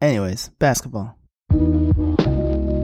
Anyways, basketball.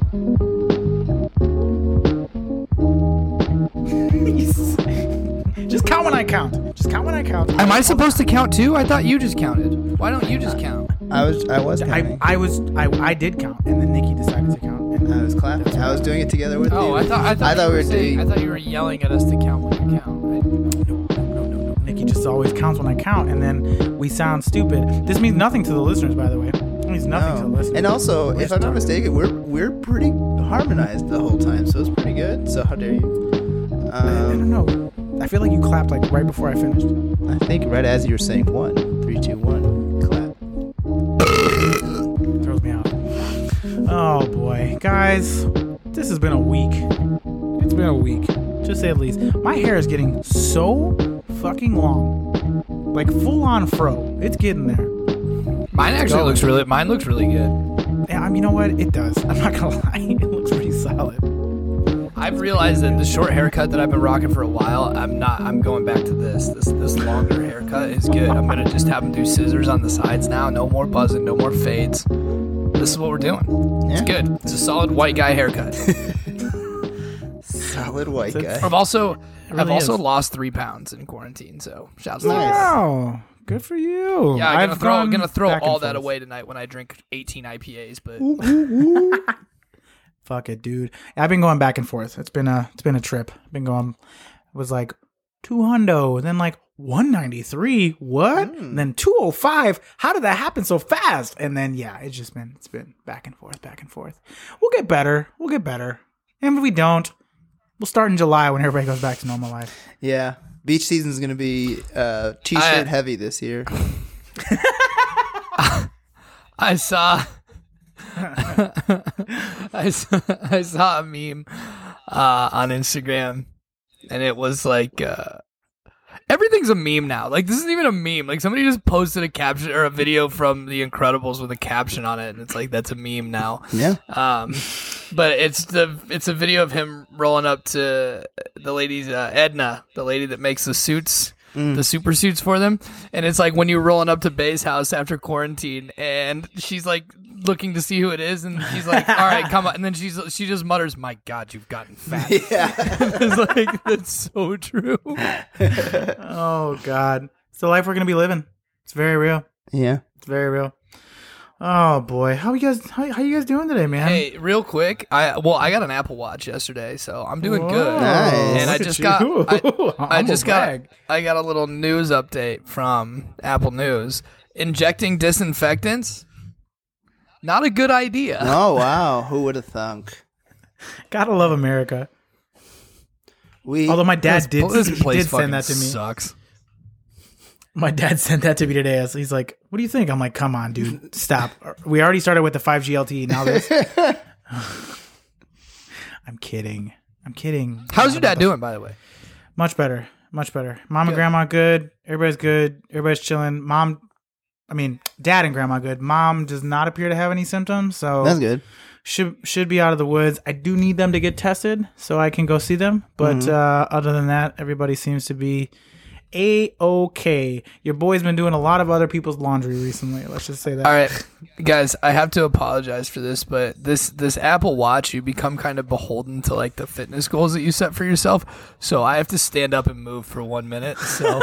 Just count when I count. Just count when I count. Am I supposed to count too? I thought you just counted. Why don't you just count? I was I was I, counting. I was I, I did count, and then Nikki decided to count. And I was clapping. I was doing it together with Oh, you. I thought I thought, I you thought we were were saying, doing. I thought you were yelling at us to count when you count. No, no, no, no, no. Nikki just always counts when I count, and then we sound stupid. This means nothing to the listeners, by the way. It means nothing to No. listeners. And also, if I'm not mistaken, we're we're pretty harmonized the whole time, so it's pretty good. So how dare you? I don't Um, know. I feel like you clapped like right before I finished. I think right as you were saying one, three, two, one, clap. Throws me off. Oh boy, guys, this has been a week. It's been a week, to say the least. My hair is getting so fucking long, like full on fro. It's getting there. Mine actually going. looks really. Mine looks really good. Yeah, I mean, you know what? It does. I'm not gonna lie. It looks pretty solid. I've realized that the short haircut that I've been rocking for a while, I'm not. I'm going back to this. This this longer haircut is good. I'm gonna just have them do scissors on the sides now. No more buzzing. No more fades. This is what we're doing. Yeah. It's good. It's a solid white guy haircut. Solid white guy. I've also I've really also lost three pounds in quarantine. So shouts to Nice. you. Wow, good for you. Yeah, I'm I've gonna throw gone gonna throw back and all that forth. away tonight when I drink 18 IPAs. But Fuck it, dude. I've been going back and forth. It's been a it's been a trip. I've been going. It was like two hundo, then like one ninety three. What? And then two oh five. How did that happen so fast? And then yeah, it's just been it's been back and forth, back and forth. We'll get better. We'll get better. And if we don't, we'll start in July when everybody goes back to normal life. Yeah. Beach season is gonna be uh, t-shirt I- heavy this year. I saw I saw, I saw a meme uh, on Instagram and it was like uh, everything's a meme now. Like this isn't even a meme. Like somebody just posted a caption or a video from The Incredibles with a caption on it and it's like that's a meme now. Yeah. Um, but it's the it's a video of him rolling up to the lady's uh, Edna, the lady that makes the suits, the super suits for them, and it's like when you're rolling up to Bay's house after quarantine, and she's like looking to see who it is, and she's like, "All right, come on," and then she's she just mutters, "My God, you've gotten fat." Yeah. it's like that's so true. Oh God, it's the life we're gonna be living. It's very real. yeah. It's very real. Oh boy, how you guys? How, how you guys doing today, man? Hey, real quick, I well, I got an Apple Watch yesterday, so I'm doing Whoa, good. Nice. And I look at just you. got I, I just got. I got a little news update from Apple News. Injecting disinfectants, not a good idea. Oh wow. Who would have thunk? Gotta love America. We Although my dad did, this he place did send that to me. Sucks. My dad sent that to me today. He's like, "What do you think?" I'm like, "Come on, dude, stop. We already started with the 5G LTE. Now this." I'm kidding. I'm kidding. How's your dad doing, by the way? Much better. Much better. Mom and Good. grandma good. Everybody's good. Everybody's chilling. Mom, I mean, dad and grandma good. Mom does not appear to have any symptoms, so That's good. should should be out of the woods. I do need them to get tested so I can go see them. But Mm-hmm. uh, other than that, everybody seems to be a okay. Your boy's been doing a lot of other people's laundry recently. Let's just say that. All right, guys, I have to apologize for this, but this this Apple Watch, you become kind of beholden to like the fitness goals that you set for yourself. So I have to stand up and move for one minute. So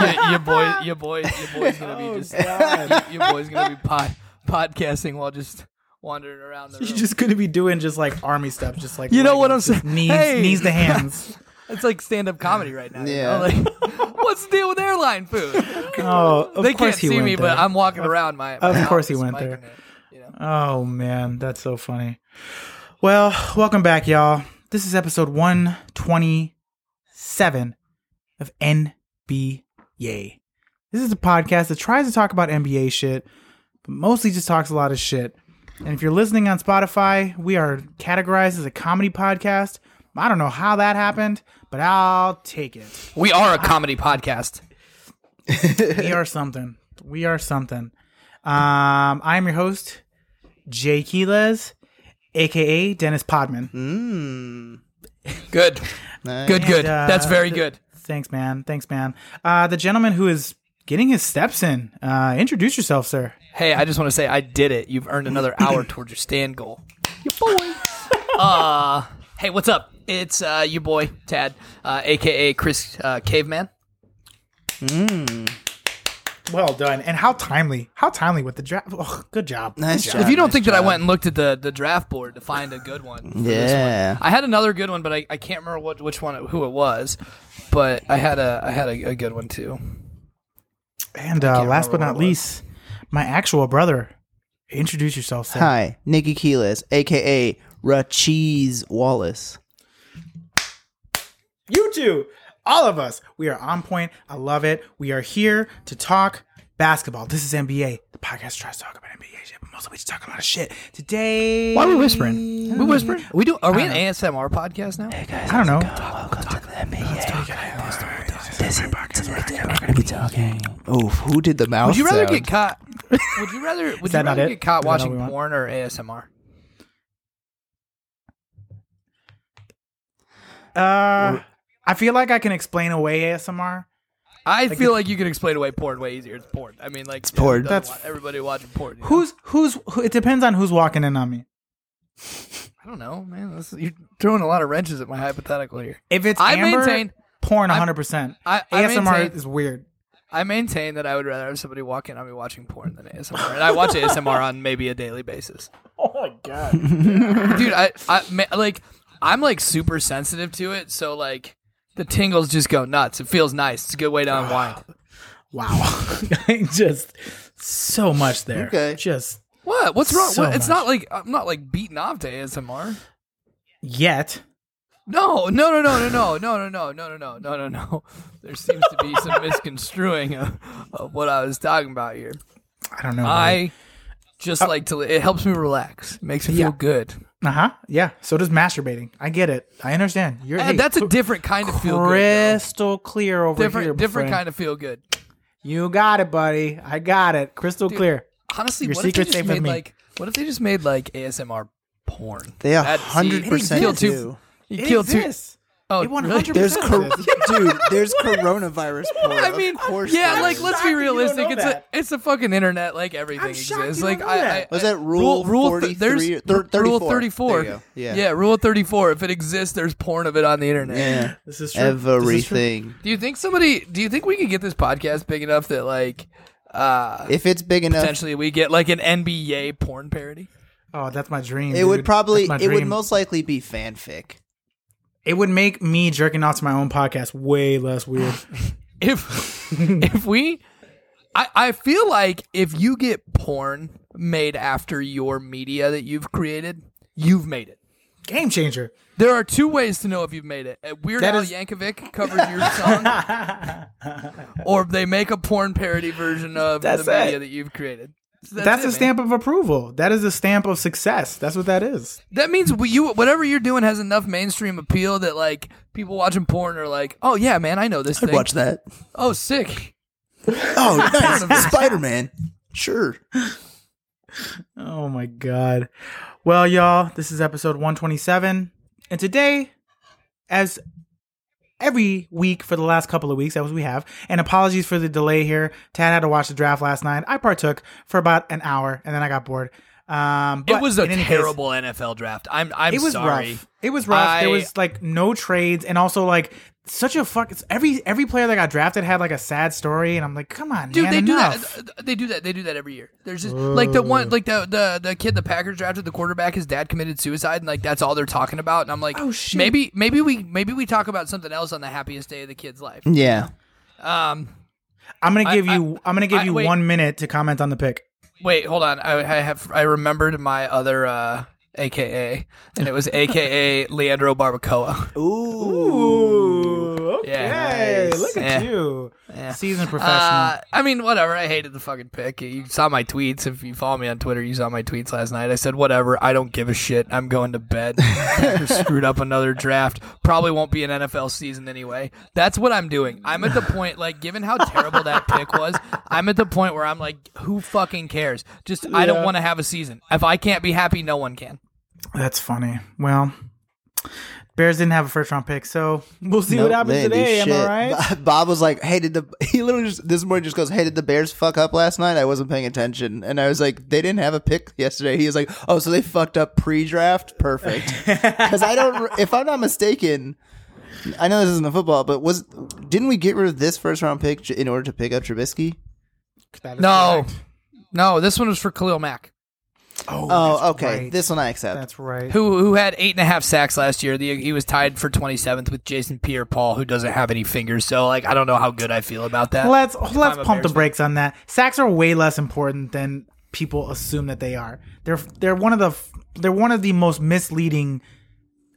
your, your boy, your boy, your boy's gonna Oh, be just your, your boy's gonna be pod, podcasting while just wandering around the. You're just gonna be doing just like army stuff, just like You know what I'm saying? Knees, Hey! knees to hands. it's like stand up comedy right now. Yeah. You know? Like, what's the deal with airline food? Oh, of they course can't he see went me, there. but I'm walking around my. of course he went there. it, you know? Oh man, that's so funny. Well, welcome back, y'all. This is episode one twenty seven of NBYAY. This is a podcast that tries to talk about NBA shit, but mostly just talks a lot of shit. And if you're listening on Spotify, we are categorized as a comedy podcast. I don't know how that happened, but I'll take it. We are a comedy podcast. we are something. We are something. Um, I am your host, Jay Quiles, aka Dennis Podman. Mmm. Good. Nice. Good, good. uh, That's very the- good. Thanks, man. Thanks, man. Uh, the gentleman who is getting his steps in. Uh, introduce yourself, sir. Hey, I just want to say I did it. You've earned another hour towards your stand goal. Your boy. uh, hey, what's up? It's uh, your boy Tad, uh, aka Chris uh, Caveman. Well done. And how timely. How timely with the draft. Oh, good job. Nice Good job. If you don't nice think that I went and looked at the, the draft board to find a good one, for this Yeah. one, I had another good one, but I, I can't remember what which one who it was. But I had a I had a, a good one too. And uh, last but not what it was. least, my actual brother. Introduce yourself, sir. Hi, Nikki Quiles, aka Racheese Wallace. You two, all of us, we are on point. I love it. We are here to talk basketball. This is NBYAY. The podcast tries to talk about NBA shit, but mostly we just talk a lot of shit. Today, Why are we whispering? We whispering? We do? Are we an ASMR podcast now? Hey guys, I don't know. Oh, who did the mouse? Would you rather sound? get caught? Would you rather? Would you rather it? get caught Is that all watching porn or ASMR? Uh, I feel like I can explain away ASMR. I feel like you can explain away porn way easier. It's porn. I mean, like porn. That's- wa- everybody watching porn. you know? Who's who's? Who, it depends on who's walking in on me. I don't know, man. This, you're throwing a lot of wrenches at my hypothetical here. If it's I Amber, maintain- porn, hundred percent. I, I ASMR maintain, is weird. I maintain that I would rather have somebody walk in on me watching porn than ASMR, and I watch ASMR on maybe a daily basis. Oh my god. dude i i like i'm like super sensitive to it so like the tingles just go nuts. It feels nice. It's a good way to unwind. Wow. just so much there. Okay. Just what? What's wrong? So what, it's much. not like i'm not like beating off to asmr yet. no. No no no no no. No no no. No no no. No no no. There seems to be some misconstruing of, of what i was talking about here. I don't know. i just uh, like to it helps me relax. It makes me feel good Uh huh. Yeah. So does masturbating. I get it. I understand. You're and hey, that's a different kind of feel good crystal clear over different here. different kind of feel good You got it, buddy. I got it. Crystal clear. Honestly, Your what if they just safe with made me. like what if they just made like ASMR porn? They a That- see, hundred percent kill two- do. You It kill two. Exists. Oh, It 100% There's cor- dude. There's coronavirus porn. I mean, of course yeah, there like is. let's be realistic. It's that. a it's a fucking internet. Like everything I'm shocked exists. you Like don't know I, that. I Was that rule rule th- there's 43 thir- 34. rule thirty four. There you go. Yeah. yeah, rule thirty four. If it exists, there's porn of it on the internet. Yeah. This is true. This is true. Everything. Do you think somebody? Do you think we could get this podcast big enough that like uh If it's big enough, potentially we get like an NBA porn parody? Oh, that's my dream. it would dude. probably That's my it would dream. most likely be fanfic. It would make me jerking off to my own podcast way less weird. if if we I, I feel like if you get porn made after your media that you've created, you've made it. Game changer. There are two ways to know if you've made it. Uh, Weird That Al is- Yankovic covers your song, or they make a porn parody version of That's the media it. that you've created. So That's, it, a man. stamp of approval. That is a stamp of success. That's what that is. That means you whatever you're doing has enough mainstream appeal that like people watching porn are like, oh yeah, man, I know this I'd thing. watch that. Oh, sick. Oh, nice. Spider Man. Sure. Oh my god. Well, y'all, this is episode 127. And today, as every week for the last couple of weeks, as we have, and apologies for the delay here. Tad had to watch the draft last night. I partook for about an hour and then I got bored. Um, but it was a any case, terrible NFL draft. I'm I'm it was sorry. rough. It was rough. there was like no trades, and also like such a fuck. It's every every player that got drafted had like a sad story, and I'm like, come on, Dude, man, they enough. do that. They do that. They do that every year. There's just like the one, like the the the kid the Packers drafted, the quarterback. His dad committed suicide, and like that's all they're talking about. And I'm like, Oh, shit. maybe maybe we maybe we talk about something else on the happiest day of the kid's life. Yeah. Um, I'm gonna give I- you. I, am gonna give I- you wait. one minute to comment on the pick. wait, hold on. I, I have I remembered my other uh AKA, and it was AKA Leandro Barbacoa. Ooh, okay. Yeah. Look at Yeah. you, Yeah. seasoned professional. Uh, I mean, whatever. I hated the fucking pick. You saw my tweets. If you follow me on Twitter, you saw my tweets last night. I said, whatever. I don't give a shit. I'm going to bed. Screwed up another draft. Probably won't be an NFL season anyway. That's what I'm doing. I'm at the point, like, given how terrible that pick was, I'm at the point where I'm like, who fucking cares? Just, I don't want to have a season. If I can't be happy, no one can. That's funny. Well, Bears didn't have a first round pick, so we'll see what happens they didn't today. Am I right? Bob was like, "Hey, did the?" He literally just this morning just goes, "Hey, did the Bears fuck up last night?" I wasn't paying attention, and I was like, "They didn't have a pick yesterday." He was like, "Oh, so they fucked up pre-draft? Perfect." Because I don't, if I'm not mistaken, I know this isn't a football, but was didn't we get rid of this first round pick in order to pick up Trubisky? No, correct. no, this one was for Khalil Mack, Oh, Oh, that's okay, right. this one I accept. That's right. who who had eight and a half sacks last year. The, he was tied for 27th with Jason Pierre-Paul, who doesn't have any fingers. So like, I don't know how good I feel about that. let's let's I'm pump the brakes on that. Sacks are way less important than people assume that they are. They're they're one of the they're one of the most misleading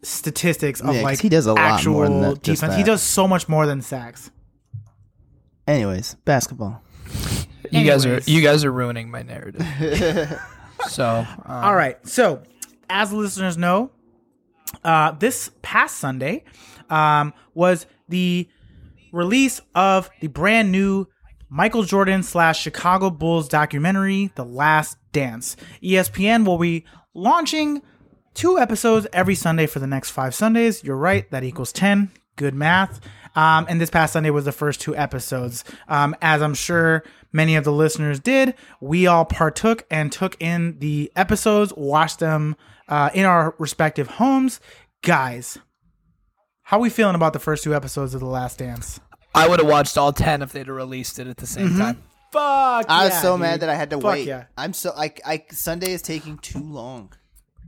statistics of Yeah, 'cause like he does a lot actual more than that- just defense. He does so much more than sacks. Anyways, basketball. you guys are you guys are ruining my narrative. so um, All right. So, as listeners know, uh, this past Sunday um, was the release of the brand new Michael Jordan slash Chicago Bulls documentary, The Last Dance. ESPN will be launching two episodes every Sunday for the next five Sundays. You're right, that equals 10. Good math. Um, and this past Sunday was the first two episodes. Um, as I'm sure many of the listeners did, we all partook and took in the episodes, watched them uh, in our respective homes. Guys, how we feeling about the first two episodes of The Last Dance? I would have watched all 10 if they'd have released it at the same time. Fuck I was yeah, so dude. mad that I had to Fuck wait. yeah. I'm so I, I Sunday is taking too long.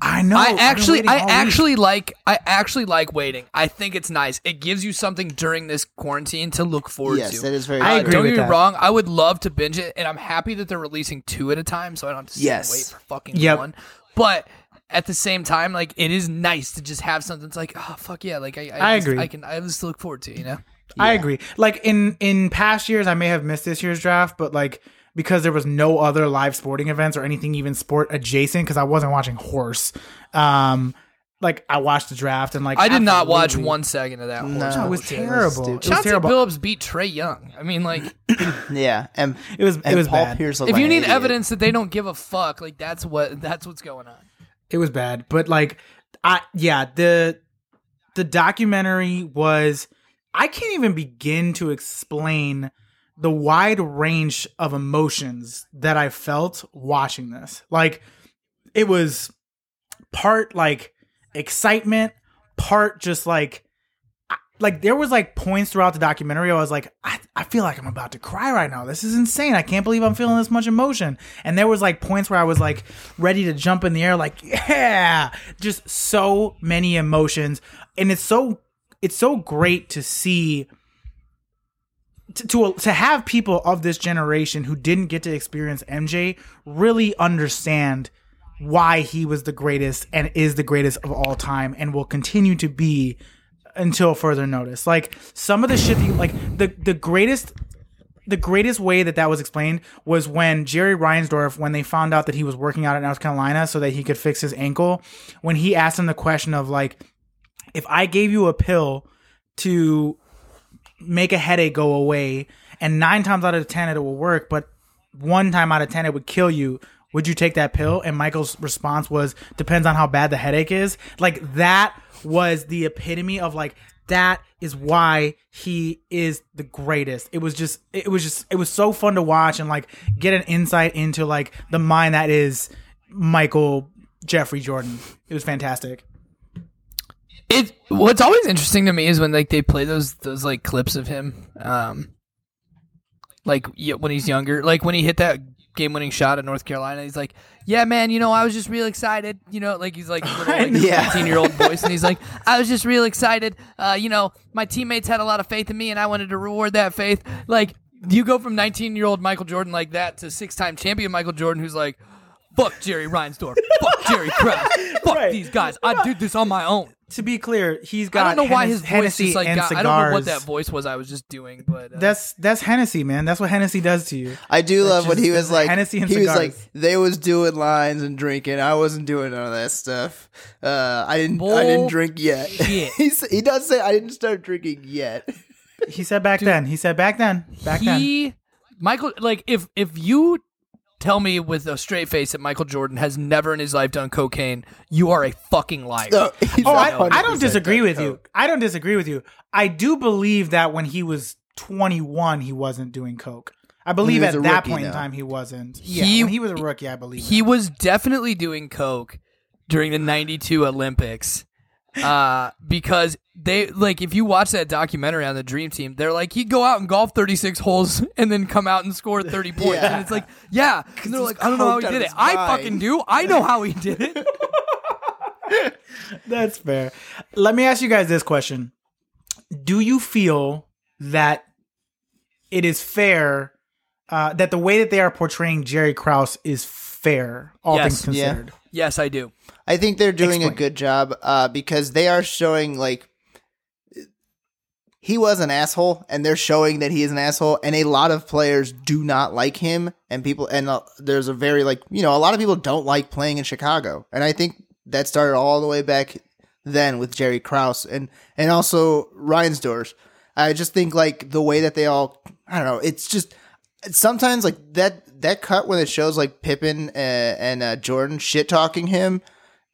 I know. I've I actually, I week. actually like, I actually like waiting. I think it's nice. It gives you something during this quarantine to look forward Yes, to. that is very. I agree don't get me wrong. I would love to binge it, and I'm happy that they're releasing two at a time, so I don't have to Yes. wait for fucking Yep. one. But at the same time, like it is nice to just have something. that's like, oh fuck yeah, like I, I, I just- agree. I can, I just look forward to, you know. I agree. Like in in past years, I may have missed this year's draft, but like because there was no other live sporting events or anything even sport adjacent, because I wasn't watching horse. Um, like I watched the draft and like I did not watch one second of that. No, horse No, it was terrible. It was Chauncey terrible. Billups beat Trae Young. I mean, like, Yeah, and It was it was Paul bad. Pierce. if like you need idiot. evidence that they don't give a fuck, like that's what that's what's going on. It was bad, but like I yeah, the the documentary was I can't even begin to explain the wide range of emotions that I felt watching this. Like it was part like excitement, part just like like there was like points throughout the documentary I was like I, I feel like I'm about to cry right now. This is insane. I can't believe I'm feeling this much emotion. And there was like points where I was like ready to jump in the air like yeah, just so many emotions and it's so it's so great to see to, to to have people of this generation who didn't get to experience MJ really understand why he was the greatest and is the greatest of all time and will continue to be until further notice. Like some of the shit, that you, like the the greatest. The greatest way that that was explained was when Jerry Reinsdorf, when they found out that he was working out at North Carolina so that he could fix his ankle, when he asked him the question of like, if I gave you a pill to make a headache go away, and nine times out of ten it will work, but one time out of ten it would kill you. Would you take that pill? And Michael's response was, depends on how bad the headache is. Like that was the epitome of like that is why he is the greatest. It was just it was just it was so fun to watch and like get an insight into like the mind that is Michael Jeffrey Jordan. It was fantastic. It what's always interesting to me is when like they play those those like clips of him, um, like when he's younger, like when he hit that game winning shot at North Carolina. He's like, "Yeah, man, you know, I was just real excited." You know, like he's like little like Yeah. eighteen year old voice, and he's like, "I was just real excited." Uh, you know, my teammates had a lot of faith in me, and I wanted to reward that faith. Like you go from nineteen year old Michael Jordan like that to six time champion Michael Jordan, who's like. Fuck Jerry Reinsdorf. Fuck Jerry Krause. Fuck Right. these guys. I did this on my own. To be clear, he's got I don't know why Hennes- his voice Hennessy just like and got. I don't know what that voice was I was just doing, but uh, That's that's Hennessy, man. That's what Hennessy does to you. I do love when he was like Hennessy and he was cigars. like they was doing lines and drinking. I wasn't doing none of that stuff. Uh, I didn't I didn't drink yet. he he does say I didn't start drinking yet. He said back then. He said back then. Back then. he Michael like if if you tell me with a straight face that Michael Jordan has never in his life done cocaine, you are a fucking liar. No, Oh, I, I don't disagree done with you. I don't disagree with you. I do believe that when he was 21, he wasn't doing coke. I believe at that rookie, point in time he wasn't. Yeah, He- when he was a rookie, I believe. he that. was definitely doing coke during the 92 olympics uh because they like if you watch that documentary on the dream team they're like he'd go out and golf 36 holes and then come out and score 30 points Yeah. and it's like yeah and they're like i don't know how he did it his i fucking do i know how he did it That's fair. Let me ask you guys this question: Do you feel that it is fair uh, that the way that they are portraying Jerry Krause is fair, all Yes. things Yeah. considered? yes i do I think they're doing Explain. a good job uh, because they are showing like he was an asshole, and they're showing that he is an asshole, and a lot of players do not like him, and people and uh, there's a very like you know a lot of people don't like playing in Chicago, and I think that started all the way back then with Jerry Krause and and also Reinsdorf. I just think like the way that they all I don't know, it's just sometimes like that that cut when it shows like Pippen uh, and uh, Jordan shit talking him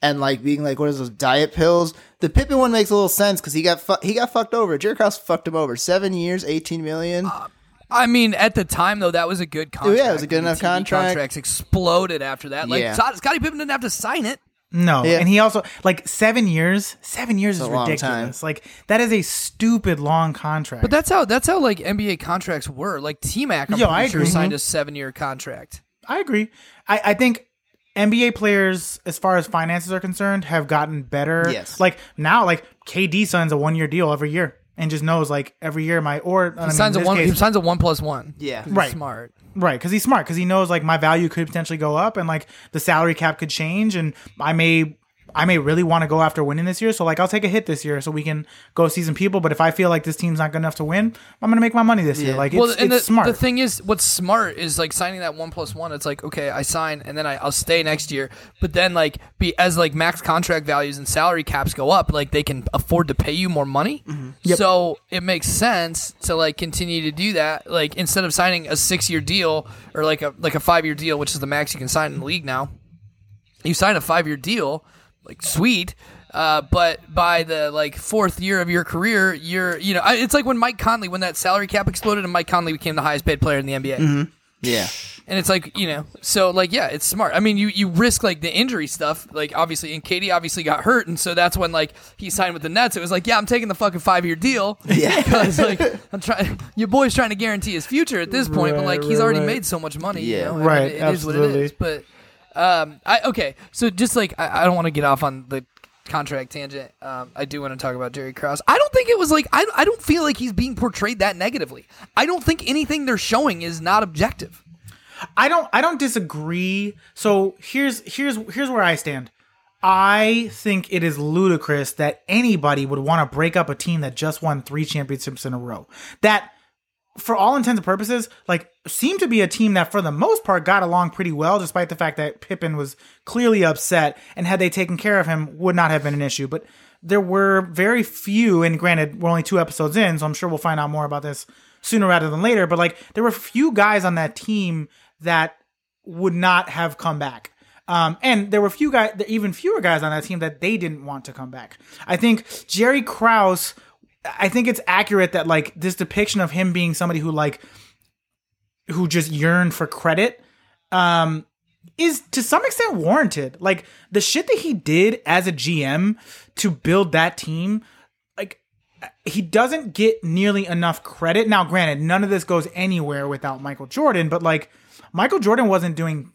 and like being like what is those diet pills. The Pippen one makes a little sense because he got fu- he got fucked over. Jerry Krause fucked him over. Seven years, eighteen million. Uh, I mean, at the time though, that was a good contract. yeah, it was a good And enough TV contract. Contracts exploded after that. Like Yeah. Scott- Scottie Pippen didn't have to sign it. No, Yeah. and he also like seven years. Seven years is a long ridiculous. Like that is a stupid long contract. But that's how that's how like NBA contracts were. Like T Mac, I'm Yo, pretty I sure agree. signed mm-hmm. a seven year contract. I agree. I, I think NBA players, as far as finances are concerned, have gotten better. Yes. Like now, like KD signs a one year deal every year and just knows like every year my or I He mean, signs in a one. case- he signs a one plus one. Yeah. 'Cause he's Right. Smart. right because he's smart because he knows like my value could potentially go up and like the salary cap could change and I may. I may really want to go after winning this year, so like I'll take a hit this year so we can go see some people. But if I feel like this team's not good enough to win, I'm gonna make my money this year. Like it's, and it's the, smart. the thing is, what's smart is like signing that one plus one. It's like okay, I sign and then I, I'll stay next year. But then like be as like max contract values and salary caps go up, like they can afford to pay you more money. Mm-hmm. So it makes sense to like continue to do that. Like instead of signing a six year deal or like a like a five year deal, which is the max you can sign in the league now. you sign a five year deal, like sweet. Uh, but by the like fourth year of your career, you're you know I- it's like when Mike Conley when that salary cap exploded and Mike Conley became the highest paid player in the NBA. Yeah. And it's like you know, so like yeah, it's smart. I mean, you you risk like the injury stuff, like obviously, and KD obviously got hurt, and so that's when like he signed with the Nets. It was like yeah, I'm taking the fucking five year deal Yeah. because like I'm trying. Your boy's trying to guarantee his future at this point, but like he's right, already right. made so much money. you Yeah. know? I mean, Right, it is what it absolutely. But um, I okay. So just like I, I don't want to get off on the contract tangent. Um, I do want to talk about Jerry Krause. I don't think it was like I I don't feel like he's being portrayed that negatively. I don't think anything they're showing is not objective. I don't I don't disagree. So here's here's here's where I stand. I think it is ludicrous that anybody would want to break up a team that just won 3 championships in a row. That for all intents and purposes, like seemed to be a team that for the most part got along pretty well, despite the fact that Pippen was clearly upset and had they taken care of him would not have been an issue. But there were very few, and granted, we're only two episodes in, so I'm sure we'll find out more about this sooner rather than later. But like there were few guys on that team that would not have come back. Um, and there were few guys, even fewer guys on that team that they didn't want to come back. I think Jerry Krause. I think it's accurate that like this depiction of him being somebody who like who just yearned for credit um is to some extent warranted. Like the shit that he did as a GM to build that team, like he doesn't get nearly enough credit. Now, granted, none of this goes anywhere without Michael Jordan, but like Michael Jordan wasn't doing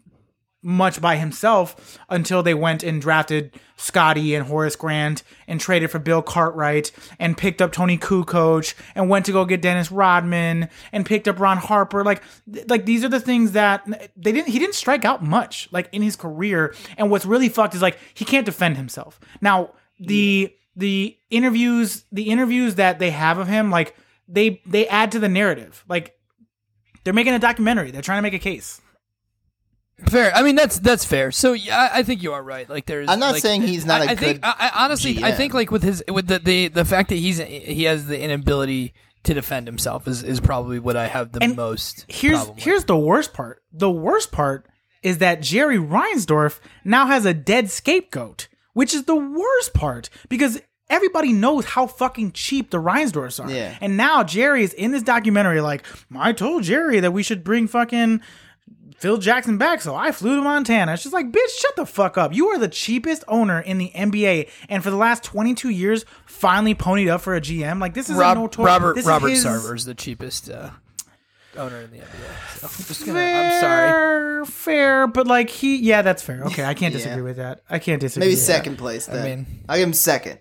much by himself until they went and drafted Scottie and Horace Grant and traded for Bill Cartwright and picked up Toni Kukoc and went to go get Dennis Rodman and picked up Ron Harper. Like, like these are the things that they didn't. He didn't strike out much like in his career. And what's really fucked is like he can't defend himself. Now the the interviews the interviews that they have of him like they they add to the narrative. Like they're making a documentary. They're trying to make a case. Fair. I mean, that's that's fair. So yeah, I, I think you are right. Like there's. I'm not like, saying he's not I a I think good I, I honestly, I think like with his with the, the the fact that he's he has the inability to defend himself is is probably what I have the And most. here's with. here's the worst part. The worst part is that Jerry Reinsdorf now has a dead scapegoat, which is the worst part because everybody knows how fucking cheap the Reinsdorfs are. Yeah. And now Jerry is in this documentary like, I told Jerry that we should bring fucking Phil Jackson back, so I flew to Montana. She's like, bitch, shut the fuck up. You are the cheapest owner in the NBA, and for the last 22 years, finally ponied up for a GM. Like this is Rob, a notor- Robert this is Robert his- Sarver is the cheapest uh, owner in the NBA. So I'm just gonna. I'm sorry. Fair, fair, but like he, yeah, that's fair. Okay, I can't Yeah. disagree with that. I can't disagree. Maybe with second place. Then. I mean- I'll give him second.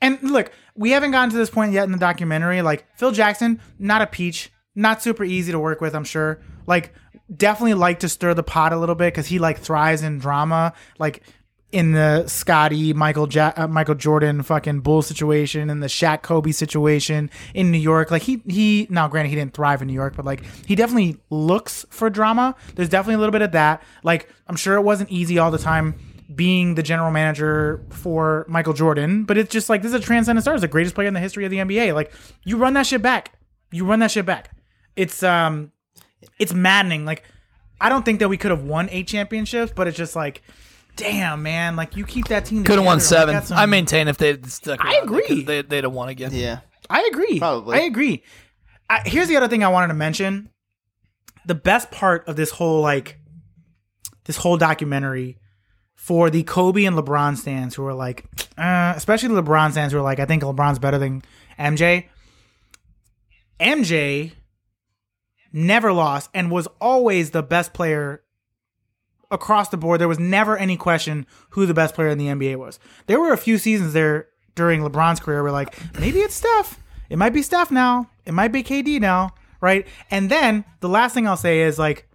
And look, we haven't gotten to this point yet in the documentary. Like Phil Jackson, not a peach, not super easy to work with. I'm sure. Like, definitely like to stir the pot a little bit because he like thrives in drama. Like in the Scottie Michael ja- uh, Michael Jordan fucking bull situation and the Shaq Kobe situation in New York. Like he he now granted he didn't thrive in New York, but like he definitely looks for drama. There's definitely a little bit of that. Like I'm sure it wasn't easy all the time being the general manager for Michael Jordan, but it's just like this is a transcendent star, He's the greatest player in the history of the NBA. Like you run that shit back. You run that shit back. It's um it's maddening. Like I don't think that we could have won eight championships, but it's just like damn man, like you keep that team Could have won together, like, seven. some- I maintain if they stuck. I around, they agree. They, they'd have won again. Yeah. I agree. Probably. I agree. I, here's the other thing I wanted to mention. The best part of this whole like this whole documentary for the Kobe and LeBron stands who are like, uh, especially the LeBron stands who are like, I think LeBron's better than MJ. MJ never lost and was always the best player across the board. There was never any question who the best player in the NBA was. There were a few seasons there during LeBron's career where like maybe it's Steph. It might be Steph now. It might be KD now, right? And then the last thing I'll say is like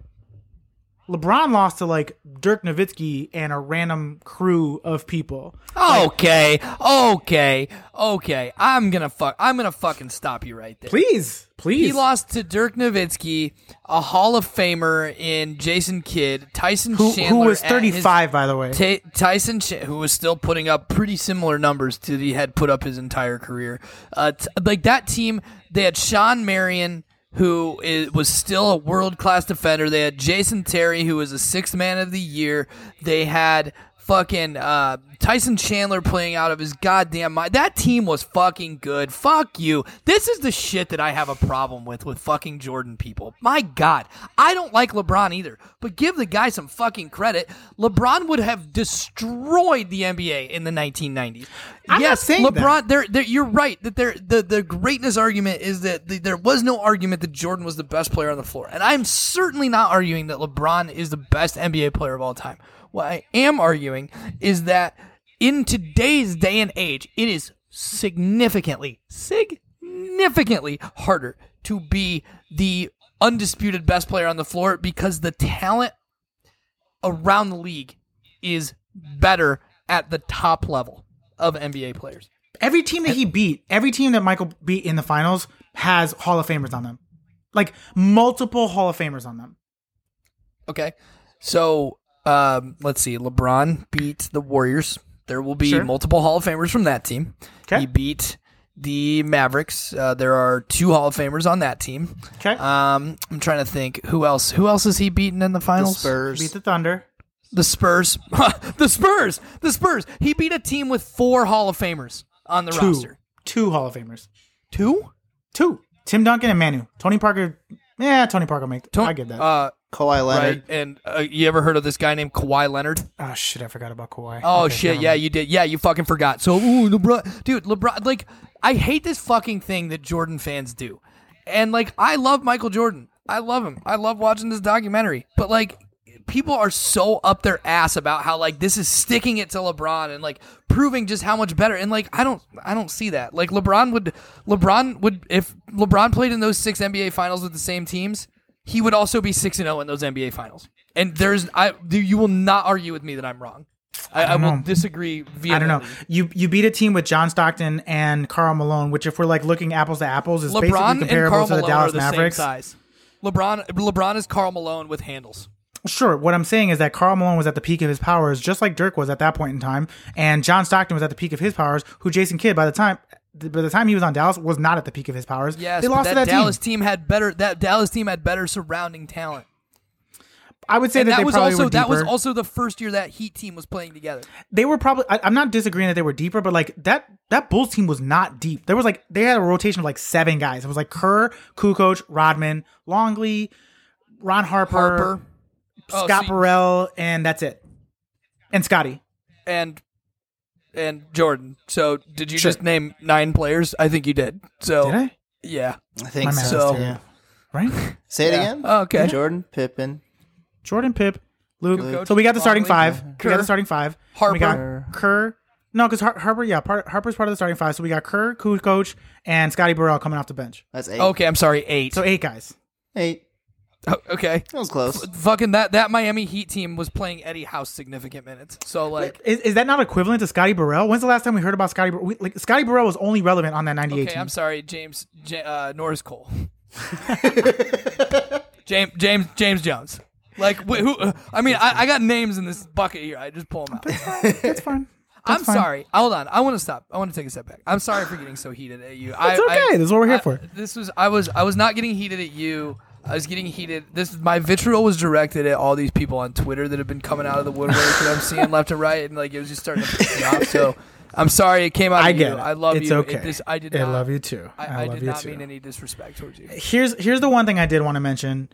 LeBron lost to like Dirk Nowitzki and a random crew of people. Okay, okay, okay. I'm gonna fuck. I'm gonna fucking stop you right there. Please, please. He lost to Dirk Nowitzki, a Hall of Famer in Jason Kidd, Tyson who, Chandler, who was at his- 35 by the way. Ta Tyson, Ch- who was still putting up pretty similar numbers to he had put up his entire career. Uh, t- like that team, they had Shawn Marion, who is, was still a world class defender. They had Jason Terry, who was a sixth man of the year. They had fucking uh, Tyson Chandler playing out of his goddamn mind. That team was fucking good. Fuck you. This is the shit that I have a problem with with fucking Jordan people. My God, I don't like LeBron either, but give the guy some fucking credit. LeBron would have destroyed the NBA in the 1990s. I'm not yes. LeBron. There, there, you're right that there. The the greatness argument is that the, there was no argument that Jordan was the best player on the floor, and I'm certainly not arguing that LeBron is the best NBA player of all time. What I am arguing is that in today's day and age, it is significantly, significantly harder to be the undisputed best player on the floor because the talent around the league is better at the top level of NBA players. Every team that he beat, every team that Michael beat in the finals has Hall of Famers on them. Like multiple Hall of Famers on them. Okay. So um, let's see. LeBron beat the Warriors. There will be Sure. multiple Hall of Famers from that team. Okay. He beat the Mavericks. Uh, there are two Hall of Famers on that team. Okay. Um, I'm trying to think who else. Who else has he beaten in the The finals? Spurs. beat the Thunder. The Spurs. the Spurs. The Spurs. He beat a team with four Hall of Famers on the Two. roster. Two Hall of Famers. Two. Two. Tim Duncan and Manu. Tony Parker. Yeah, Tony Parker make. Ton- I get that. Uh, Kawhi Leonard. right. And uh, you ever heard of this guy named Kawhi Leonard? oh shit, I forgot about Kawhi. Oh Okay, shit! Yeah, you did. Yeah, you fucking forgot. So, ooh, LeBron, dude, LeBron. Like, I hate this fucking thing that Jordan fans do, and like, I love Michael Jordan. I love him. I love watching this documentary. But like, people are so up their ass about how like this is sticking it to LeBron and like proving just how much better. And like, I don't, I don't see that. Like, LeBron would, LeBron would, if LeBron played in those six NBA finals with the same teams, he would also be six and zero in those NBA finals. And there's, I, do you will not argue with me that I'm wrong. I, I, don't will disagree I don't know. You you beat a team with John Stockton and Karl Malone, which if we're like looking apples to apples, is LeBron basically and comparable to the Malone Dallas are the Mavericks. same size. LeBron, LeBron is Karl Malone with handles. Sure. What I'm saying is that Karl Malone was at the peak of his powers, just like Dirk was at that point in time, and John Stockton was at the peak of his powers. Who Jason Kidd, by the time by the time he was on Dallas, was not at the peak of his powers. Yes, they lost that, to that Dallas team. team. had better. That Dallas team had better surrounding talent. I would say And that, that they was probably also that was also the first year that Heat team was playing together. they were probably I, i'm not disagreeing that they were deeper but like that that bulls team was not deep there was like they had a rotation of like seven guys it was like kerr kukoc rodman longley ron harper, Harper, Oh, scott so you- burrell and that's it and scotty and and Jordan. So did you Sure. just name nine players? I think you did. So did i yeah. I think My math so. Yeah. right Say it Yeah. again. Oh, okay. Jordan, Pippen, jordan pip luke Kukoc, so we got the starting Longley, five we got the starting five Harper. we got kerr no because Har- harper yeah part, harper's part of the starting five so we got kerr coach, and scotty burrell coming off the bench That's eight. Okay, I'm sorry, eight. so eight guys Eight. Oh, okay. That was close. Fucking that that Miami Heat team was playing Eddie House significant minutes. So like Is, is that not equivalent to Scotty Burrell? When's the last time we heard about Scotty? Bur- we, like Scotty Burrell was only relevant on that '98 Okay, team. I'm sorry, James J- uh, Norris Cole. James James James Jones. Like wh- who? uh, I mean, I, I got names in this bucket here. I just pull them out. That's fine. I'm fine. sorry. Hold on. I want to stop. I want to take a step back. I'm sorry for getting so heated at you. I, It's okay. I- This is what we're here I- for. This was I was I was not getting heated at you. I was getting heated. This my vitriol was directed at all these people on Twitter that have been coming out of the woodwork that I'm seeing left and right, and like it was just starting to piss me off. So I'm sorry it came out. I of get you. it. I love It's you. okay. It, this, I did. I Not, love you too. I, I, I love did you not too. mean any disrespect towards you. Here's here's the one thing I did want to mention.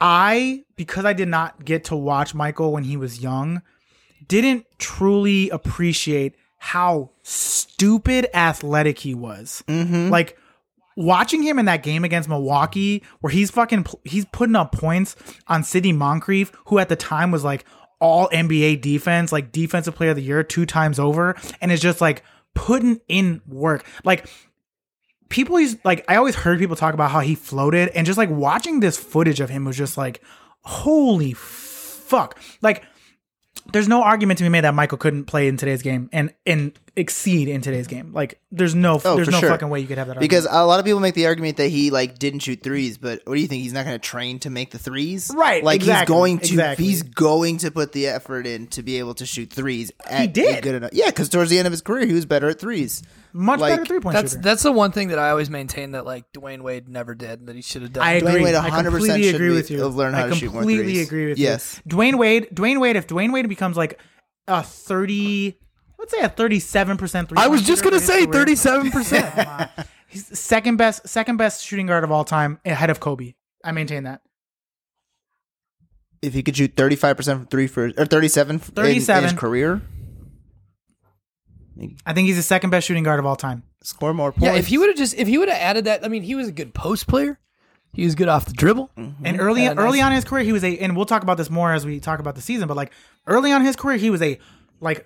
I because I did not get to watch Michael when he was young, didn't truly appreciate how stupid athletic he was. Mm-hmm. Like watching him in that game against Milwaukee, where he's fucking he's putting up points on Sidney Moncrief, who at the time was like all NBA defense, like defensive player of the year two times over, and is just like putting in work. Like people used like I always heard people talk about how he floated, and just like watching this footage of him was just like, holy fuck! Like there's no argument to be made that Michael couldn't play in today's game and and exceed in today's game. Like there's no Oh, there's no sure. fucking way you could have that. Because argument. a lot of people make the argument that he like didn't shoot threes, but what do you think? He's not going to train to make the threes, Right, Like exactly, he's going to exactly. he's going to put the effort in to be able to shoot threes. At He did. good enough. Yeah, because towards the end of his career, he was better at threes. much like, better three point That's shooter. that's the one thing that I always maintain that like Dwyane Wade never did that he should have done. I Dwyane agree. Wade 100% completely should agree with you. have learned how I to shoot more completely agree with Yes. you. Dwyane Wade. Dwyane Wade. If Dwyane Wade becomes like a thirty, let's say a thirty-seven percent three. I was just gonna say 37. percent He's the second best, second best shooting guard of all time, ahead of Kobe. I maintain that. If he could shoot thirty five percent from three for or thirty seven in, in 37. his career, I think he's the second best shooting guard of all time. score more points. Yeah, if he would have just if he would have added that, I mean, he was a good post player. He was good off the dribble. Mm-hmm. And early Yeah, early nice. on in his career, he was a, and we'll talk about this more as we talk about the season. But like early on in his career, he was a like a,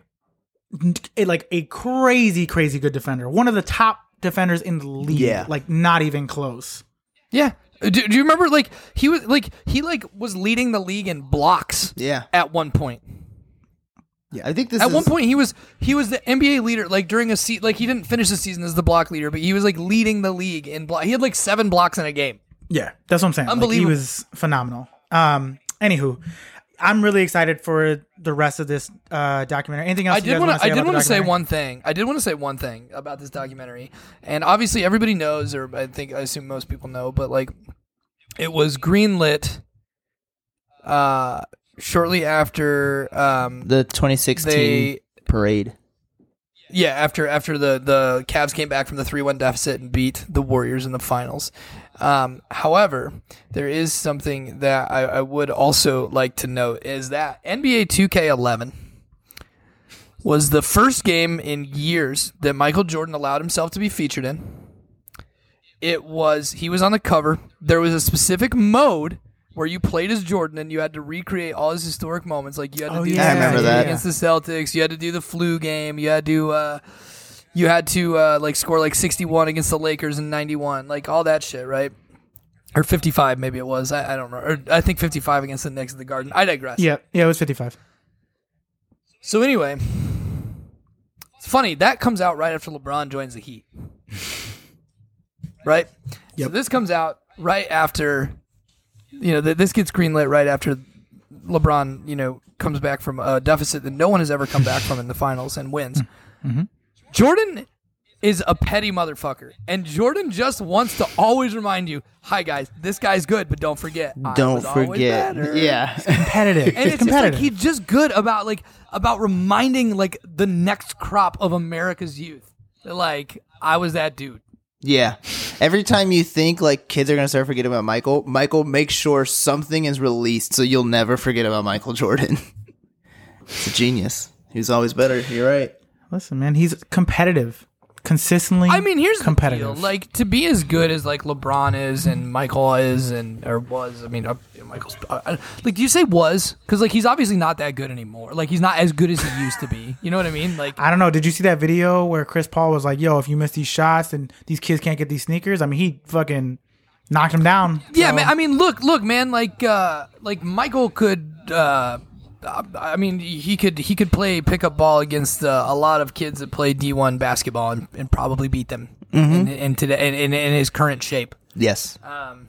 like a crazy, crazy good defender. One of the top defenders in the league. Yeah. like not even close. Yeah. Do, do you remember like he was like he like was leading the league in blocks yeah, at one point. yeah. I think this At is, one point he was he was the NBA leader like during a season like he didn't finish the season as the block leader, but he was like leading the league in block. He had like 7 blocks in a game. Yeah, that's what I'm saying. Like, Unbelievable. he was phenomenal. Um, anywho, I'm really excited for the rest of this uh, documentary. Anything else? I you did guys want wanna to. I say did want to say one thing. I did want to say one thing about this documentary, and obviously everybody knows, or I think I assume most people know, but like it was greenlit uh, shortly after. Um, the twenty sixteen they parade. yeah after after the the Cavs came back from the three one deficit and beat the Warriors in the finals. Um, however, there is something that I, I would also like to note is that NBA 2K11 was the first game in years that Michael Jordan allowed himself to be featured in. It was he was on the cover. There was a specific mode where you played as Jordan and you had to recreate all his historic moments. Like you had to Oh, do yeah, the I remember game that. against the Celtics. You had to do the flu game. You had to uh, you had to uh, like score like 61 against the Lakers in 91. Like all that shit, right? Or 55 maybe it was. I, I don't know. Or I think 55 against the Knicks at the Garden. I digress. Yeah, yeah, it was 55. So anyway, it's funny that comes out right after LeBron joins the Heat, right? So this comes out right after, you know, th- this gets greenlit right after LeBron, you know, comes back from a deficit that no one has ever come back from in the finals and wins. Jordan is a petty motherfucker, and Jordan just wants to always remind you, "Hi guys, this guy's good, but don't forget, I Don't forget. better." Yeah. competitive. and it's just like competitive. he's just good about like about reminding like the next crop of America's youth like I was that dude. Yeah. Every time you think like kids are gonna start forgetting about Michael, Michael makes sure something is released so you'll never forget about Michael Jordan. it's a genius. He was always better. You're right. Listen, man, he's competitive, consistently. I mean, here's competitive. the deal: like to be as good as like LeBron is and Michael is and or was. I mean, uh, Michael's uh, uh, like, do you say was? Because like he's obviously not that good anymore. Like he's not as good as he used to be. You know what I mean? Like I don't know. Did you see that video where Chris Paul was like, "Yo, if you miss these shots and these kids can't get these sneakers," I mean, he fucking knocked him down. Yeah, So- man. I mean, look, look, man. Like, uh, like Michael could. Uh, I mean, he could he could play pickup ball against uh, a lot of kids that play D one basketball and, and probably beat them mm-hmm. in, in today in, in, in his current shape. Yes. Um,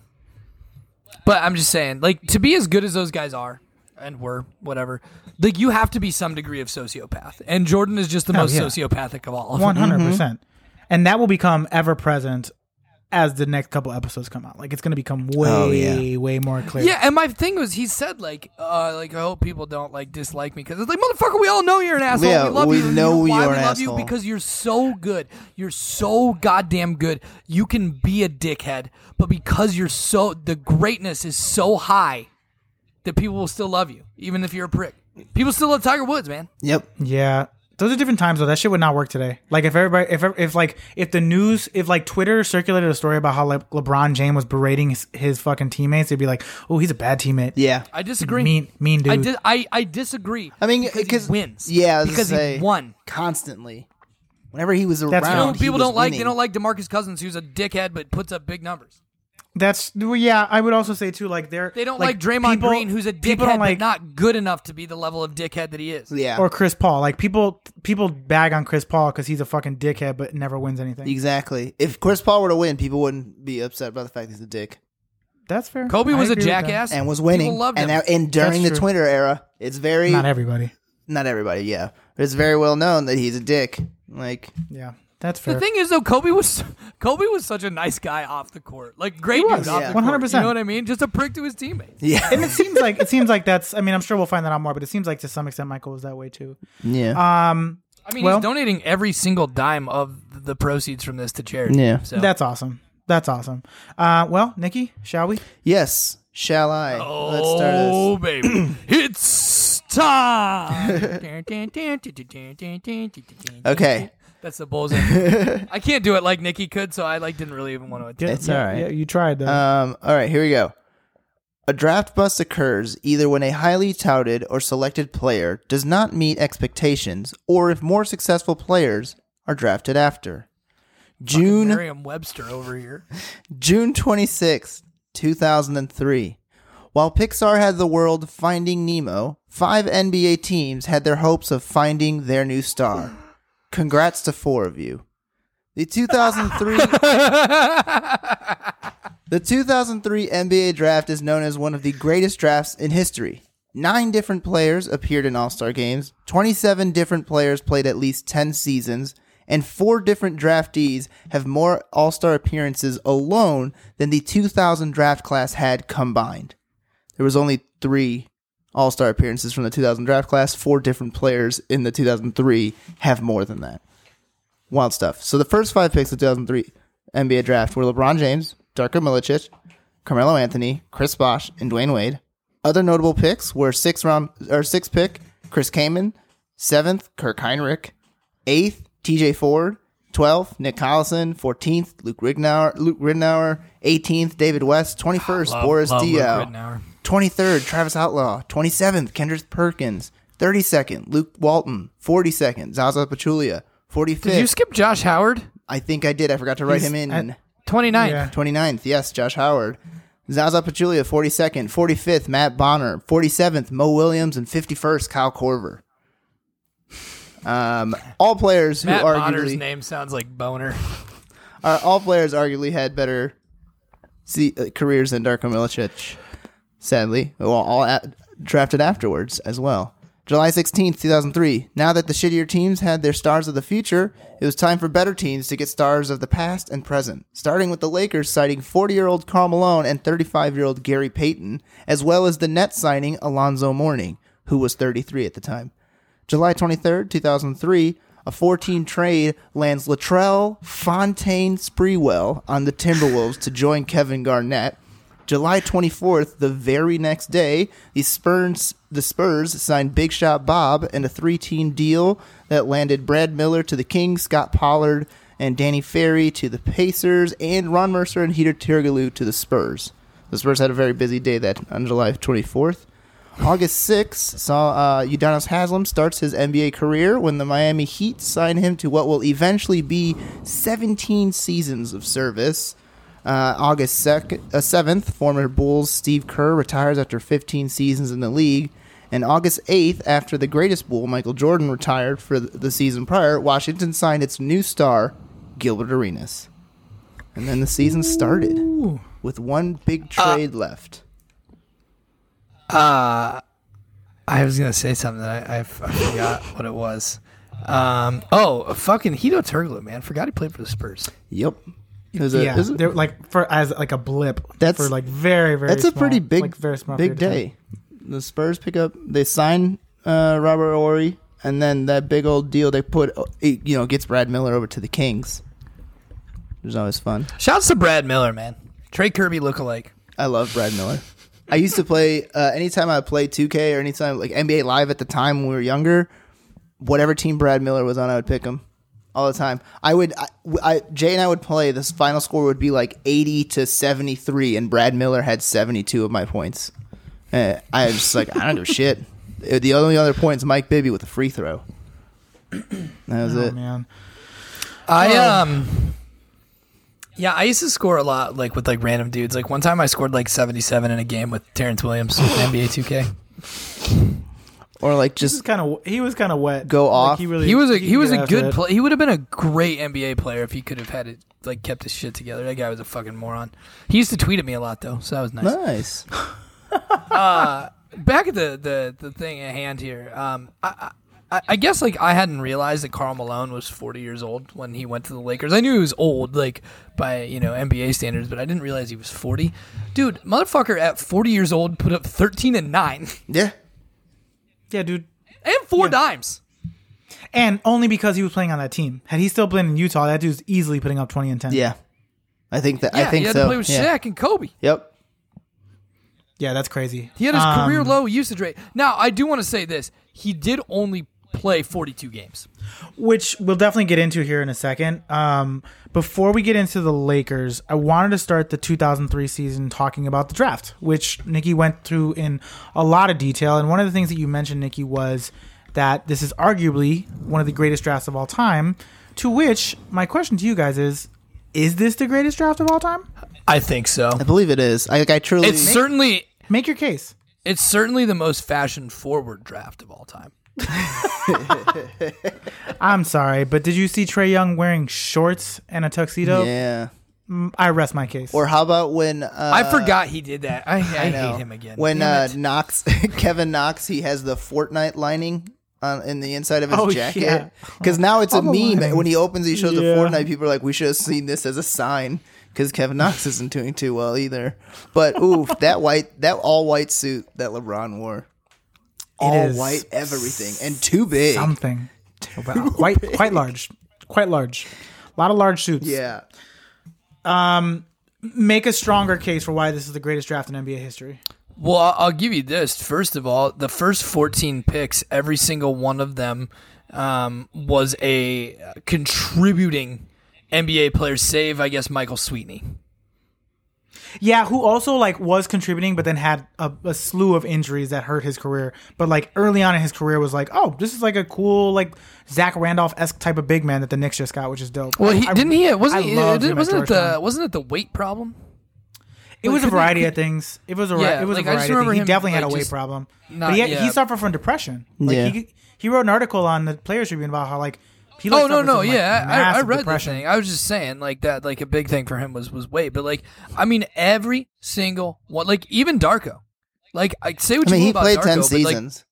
but I'm just saying, like, to be as good as those guys are and were, whatever, like you have to be some degree of sociopath, and Jordan is just the Oh, most yeah. sociopathic of all. One hundred percent, mm-hmm. and that will become ever present as the next couple episodes come out. Like it's going to become way, Oh, yeah. way more clear. Yeah, and my thing was, he said like, uh, like I hope people don't like dislike me because it's like, motherfucker, we all know you're an asshole. Yeah, we love we you. You know why you're we an love you because you're so good. You're so goddamn good. You can be a dickhead, but because you're so, the greatness is so high that people will still love you, even if you're a prick. People still love Tiger Woods, man. Yep. Yeah. Those are different times though. That shit would not work today. Like if everybody, if if like if the news, if like Twitter circulated a story about how like LeBron James was berating his, his fucking teammates, they'd be like, "Oh, he's a bad teammate." Yeah. I disagree. Mean, mean dude. I, di- I I disagree. I mean, because because he wins. Yeah, I was because say, he won. constantly. Whenever he was around, That's You know what he people don't like? winning. They don't like Demarcus Cousins, who's a dickhead but puts up big numbers. That's well, yeah. I would also say too, like they're They don't like, Draymond people- Green, who's a dickhead don't like but not good enough to be the level of dickhead that he is. Yeah. or Chris Paul. Like people, people bag on Chris Paul because he's a fucking dickhead, but never wins anything. exactly. If Chris Paul were to win, people wouldn't be upset about the fact he's a dick That's fair. Kobe I was a agree with that. jackass and was winning. People loved and him. that, and during That's the true. Twitter era, it's very Not everybody. not everybody. Yeah, but it's very well known that he's a dick. Like Yeah, that's fair. the thing is, though, Kobe was Kobe was such a nice guy off the court, like great dude was, off yeah. the court. 100%. You know what I mean? Just a prick to his teammates. yeah, and it seems like it seems like that's. I mean, I'm sure we'll find that out more, but it seems like to some extent Michael was that way too. yeah. Um, I mean, Well- he's donating every single dime of the proceeds from this to charity. Yeah. so. that's awesome. That's awesome. Uh, well, Nikki, shall we? yes. Shall I? Let's start this. Oh baby, it's time. Okay. That's the bullseye. I can't do it like Nikki could, so I like didn't really even want to attempt. It's yeah, all right. Yeah, you tried though. Um. All right. Here we go. A draft bust occurs either when a highly touted or selected player does not meet expectations, or if more successful players are drafted after. June Merriam-Webster over here. June 26th, 2003. While Pixar had the world finding Nemo, five NBA teams had their hopes of finding their new star. Congrats to four of you. The 2003 The 2003 NBA draft is known as one of the greatest drafts in history. Nine different players appeared in All Star games, 27 different players played at least 10 seasons, and four different draftees have more All Star appearances alone than the 2000 draft class had combined. There was only three All Star appearances from the 2000 draft class. Four different players in the 2003 have more than that. Wild stuff. So the first five picks of 2003 NBA draft were LeBron James, Darko Milicic, Carmelo Anthony, Chris Bosh, and Dwyane Wade. Other notable picks were six round or six pick Chris Kaman, seventh Kirk Hinrich, eighth T.J. Ford, twelfth Nick Collison, fourteenth Luke Rignauer, Luke Ridnour, eighteenth David West, twenty first ah, Boris love Diaw, Ridnour. 23rd, Travis Outlaw. 27th, Kendrick Perkins. 32nd, Luke Walton. 42nd, Zaza Pachulia. 45th, Did you skip Josh Howard? I think I did. I forgot to write He's him in. at- 29th. Yeah. 29th, yes, Josh Howard. Zaza Pachulia, 42nd. 45th, Matt Bonner. 47th, Mo Williams. And 51st, Kyle Korver. Um, all players who Matt Bonner's name sounds like boner. uh, all players arguably had better see, uh, careers than Darko Milicic. Sadly, well, all at, drafted afterwards as well. July 16th, 2003. Now that the shittier teams had their stars of the future, it was time for better teams to get stars of the past and present. Starting with the Lakers citing 40 year old Karl Malone and 35 year old Gary Payton, as well as the Nets signing Alonzo Mourning, who was 33 at the time. July 23rd, 2003, a 14 trade lands Latrell Fontaine Sprewell on the Timberwolves to join Kevin Garnett. July 24th, the very next day, the Spurs the Spurs signed Big Shot Bob in a three-team deal that landed Brad Miller to the Kings, Scott Pollard and Danny Ferry to the Pacers, and Ron Mercer and Hedo Turkoglu to the Spurs. The Spurs had a very busy day that on July 24th. August 6th saw uh, Udonis Haslem starts his NBA career when the Miami Heat sign him to what will eventually be 17 seasons of service. Uh, August sec- uh, 7th, former Bulls Steve Kerr retires after 15 seasons in the league. And August 8th, after the greatest Bull, Michael Jordan, retired for th- the season prior, Washington signed its new star, Gilbert Arenas. And then the season started with one big trade left. Uh, I was gonna say something that I, I, I forgot what it was. Um, oh, fucking Hedo Turkoglu, man, forgot he played for the Spurs. Yep. It was a, yeah, it was a- they're like for as like a blip. That's- for like very very. That's a pretty big, like, very small big period time. day. The Spurs pick up. They sign uh, Robert Horry, and then that big old deal they put, it, you know, gets Brad Miller over to the Kings. It was always fun. Shouts to Brad Miller, man. Trey Kirby lookalike. I love Brad Miller. I used to play uh, anytime I played 2K or anytime like NBA Live at the time when we were younger. Whatever team Brad Miller was on, I would pick him all the time. I would, I, I Jay and I would play. This final score would be like 80 to 73, and Brad Miller had 72 of my points. Uh, I was just like, I don't give a shit. The only other points, Mike Bibby with a free throw. That was Oh it. man, I Oh. um yeah, I used to score a lot like with like random dudes. Like one time I scored like 77 in a game with Terrence Williams in NBA 2K. Or like just kind of he was kind of wet. Go Like, off. he really He was a he was a good it. play. He would have been a great NBA player if he could have had it like kept his shit together. That guy was a fucking moron. He used to tweet at me a lot though, so that was nice. nice. uh, back at the, the, the thing at hand here. Um, I, I, I guess like I hadn't realized that Karl Malone was 40 years old when he went to the Lakers. I knew he was old, like by you know NBA standards, but I didn't realize he was 40. Dude, motherfucker, at 40 years old, put up 13 and nine Yeah. Yeah, dude. and four Yeah. dimes. And only because he was playing on that team. Had he still been in Utah, that dude's easily putting up twenty and ten. Yeah. I think that. Yeah, I think he had so. to play with yeah. Shaq and Kobe. Yep. yeah, that's crazy. He had his Um, career low usage rate. Now, I do want to say this: he did only play 42 games. Which we'll definitely get into here in a second. Um, before we get into the Lakers, I wanted to start the 2003 season talking about the draft, which Nikki went through in a lot of detail. And one of the things that you mentioned, Nikki, was that this is arguably one of the greatest drafts of all time. To which my question to you guys is: Is this the greatest draft of all time? I think so. I believe it is. I, I truly. It's certainly Make your case. it's certainly the most fashion forward draft of all time. I'm sorry, but did you see Trae Young wearing shorts and a tuxedo? yeah. Mm, I rest my case. Or how about when uh, I forgot he did that. I, I, I know. hate him again. When uh. Knox, Kevin Knox, he has the Fortnite lining on, in the inside of his Oh, jacket. yeah. Because now it's a All the meme. lines. When he opens, he shows the Fortnite. People are like, "We should have seen this as a sign." Because Kevin Knox isn't doing too well either. But ooh, that white, that all white suit that LeBron wore, all is white, everything, and too big. something. Wow, quite quite large, quite large. A lot of large suits. Yeah. Um make a stronger case for why this is the greatest draft in NBA history. well, I'll I'll give you this. First of all, the first 14 picks, every single one of them um, was a contributing NBA player, save I guess Michael Sweetney. Yeah, who also like was contributing, but then had a, a slew of injuries that hurt his career. But like early on in his career, was like, oh, this is like a cool like Zach Randolph esque type of big man that the Knicks just got, which is dope. Well, he I- didn't he? Uh, wasn't I he, uh, loved it, wasn't it the wasn't it the weight problem? It was a couldn't he- variety of things. It was a Yeah, it was like, a I just variety of things. He him, definitely had a weight problem. not- but he, yeah. he suffered from depression. Like Yeah. he he wrote an article on the Players Tribune about how like he like, oh no suffered no from, like, yeah I, I read depression. the thing I was just saying like that like a big thing for him was was weight but like I mean every single one like even Darko like I say what I mean, you will he about played Darko, ten but, like, seasons.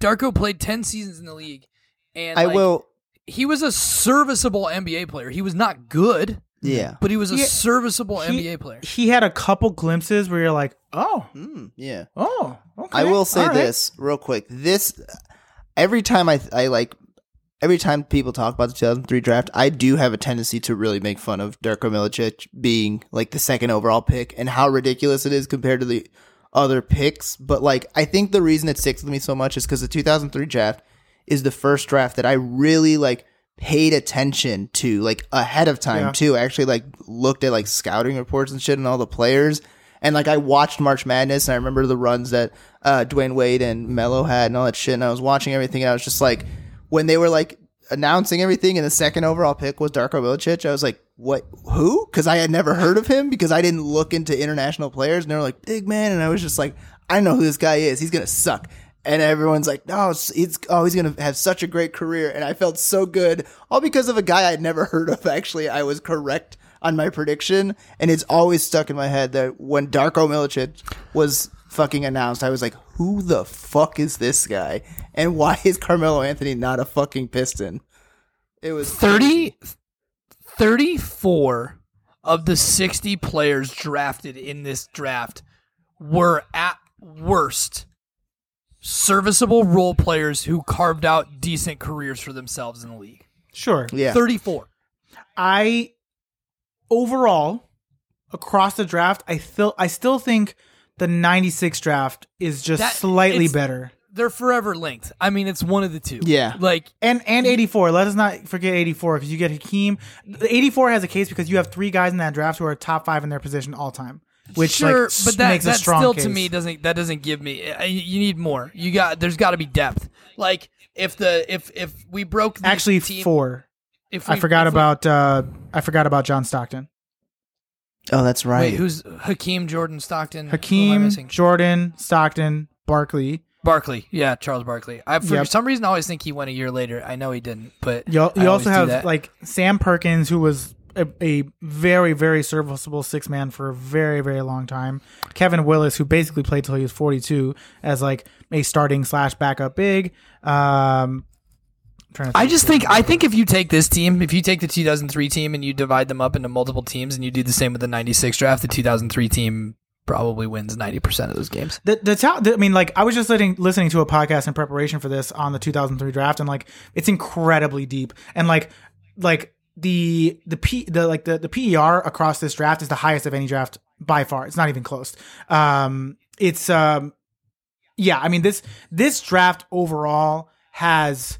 Darko played ten seasons in the league, and I like, will. He was a serviceable NBA player. He was not good, Yeah. but he was a He- serviceable he- NBA player. He had a couple glimpses where you're like, oh, Mm, yeah. oh, okay. I will say all right. this real quick. This every time I I like every time people talk about the 2003 draft, I do have a tendency to really make fun of Darko Milicic being like the second overall pick and how ridiculous it is compared to the other picks. But like, I think the reason it sticks with me so much is because the 2003 draft is the first draft that I really like paid attention to like ahead of time Yeah. too. I actually like looked at like scouting reports and shit and all the players. And like I watched March Madness and I remember the runs that uh Dwyane Wade and Melo had and all that shit and I was watching everything and I was just like when they were like announcing everything and the second overall pick was Darko Milicic, I was like, what who? Because I had never heard of him because I didn't look into international players and they were like, big man, and I was just like, I know who this guy is. He's gonna suck. And everyone's like, no, it's, it's oh, he's gonna have such a great career, and I felt so good, all because of a guy I'd never heard of. Actually, I was correct on my prediction, and it's always stuck in my head that when Darko Milicic was fucking announced, I was like, who the fuck is this guy, and why is Carmelo Anthony not a fucking Piston? It was 30, 34 of the 60 players drafted in this draft were at worst serviceable role players who carved out decent careers for themselves in the league. Sure. yeah. 34. I overall across the draft, I still I still think the 96 draft is just That- slightly better. They're forever linked. I mean, it's one of the two. Yeah. Like, And and 84. Let us not forget 84 because you get Hakeem. 84 has a case because you have three guys in that draft who are top five in their position all time, which sure, like, but that, makes that a strong still case. to me doesn't that doesn't give me. You need more. You got there's got to be depth. Like if the if if we broke the Actually, team, four. If I forgot if we- about uh I forgot about John Stockton. Oh, that's right. Wait, who's Hakeem Jordan Stockton? Who am I Hakeem, missing? Jordan, Stockton, Barkley. Barkley. Yeah, Charles Barkley. I for Yep. some reason I always think he went a year later. I know he didn't, but You, I you always also do have that. like Sam Perkins, who was a, a very, very serviceable six man for a very, very long time. Kevin Willis, who basically played till he was 42 as like a starting slash backup big. Um, I'm trying to I just think I think if you take this team, if you take the 2003 team and you divide them up into multiple teams and you do the same with the 96 draft, the 2003 team probably wins 90% of those games. the the, I mean, like I was just listening listening to a podcast in preparation for this on the 2003 draft, and like it's incredibly deep, and like like the the p the like the the PER across this draft is the highest of any draft by far. It's not even close. Um, it's um, yeah. I mean this this draft overall has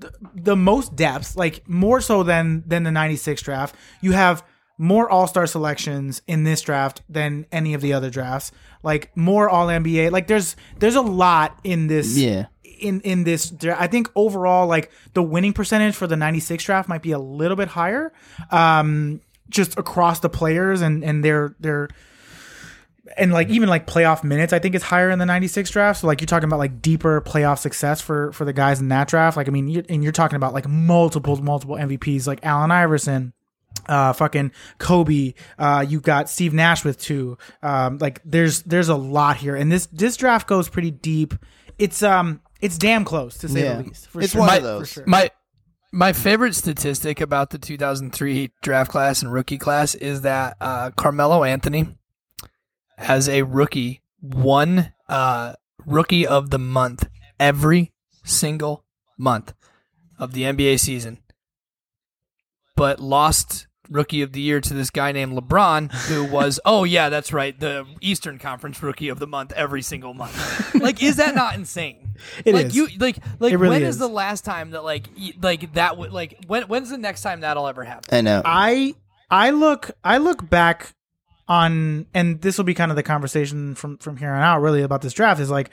the, the most depth, like more so than than the 96 draft. You have more all-star selections in this draft than any of the other drafts. Like more all NBA. Like there's there's a lot in this Yeah. in in this I think overall like the winning percentage for the 96 draft might be a little bit higher. Um just across the players and and their their and like even like playoff minutes, I think is higher in the '96 draft. So like you're talking about like deeper playoff success for for the guys in that draft. Like I mean, you're, and you're talking about like multiple multiple MVPs like Allen Iverson, uh, fucking Kobe. Uh, you got Steve Nash with two. Um, like there's there's a lot here, and this this draft goes pretty deep. It's um it's damn close to say Yeah. the least. For It's sure. one of those. sure. My my favorite statistic about the 2003 draft class and rookie class is that uh, Carmelo Anthony has a rookie one uh, rookie of the month every single month of the NBA season, but lost rookie of the year to this guy named LeBron, who was oh yeah that's right the Eastern Conference rookie of the month every single month. like, is that not insane? It like is. you like like really when is. is. the last time that like like that would like when when's the next time that'll ever happen? I know. I I look I look back on and this will be kind of the conversation from from here on out really about this draft is like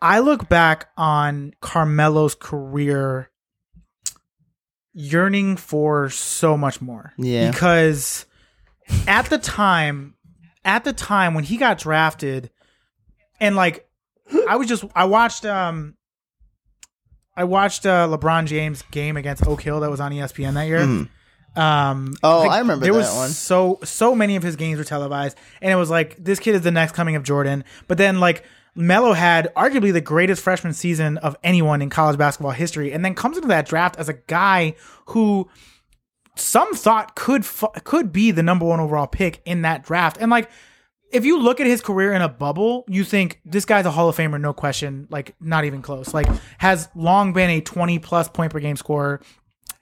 I look back on Carmelo's career yearning for so much more. Yeah. Because at the time at the time when he got drafted and like I was just I watched um I watched uh, LeBron James game against Oak Hill that was on ESPN that year. Mhm. Um, Oh, I remember there that was one. So so many of his games were televised, and it was like this kid is the next coming of Jordan. But then like Melo had arguably the greatest freshman season of anyone in college basketball history, and then comes into that draft as a guy who some thought could could be the number one overall pick in that draft. And like, if you look at his career in a bubble, you think this guy's a Hall of Famer, no question. Like, not even close. Like, has long been a twenty plus point per game scorer.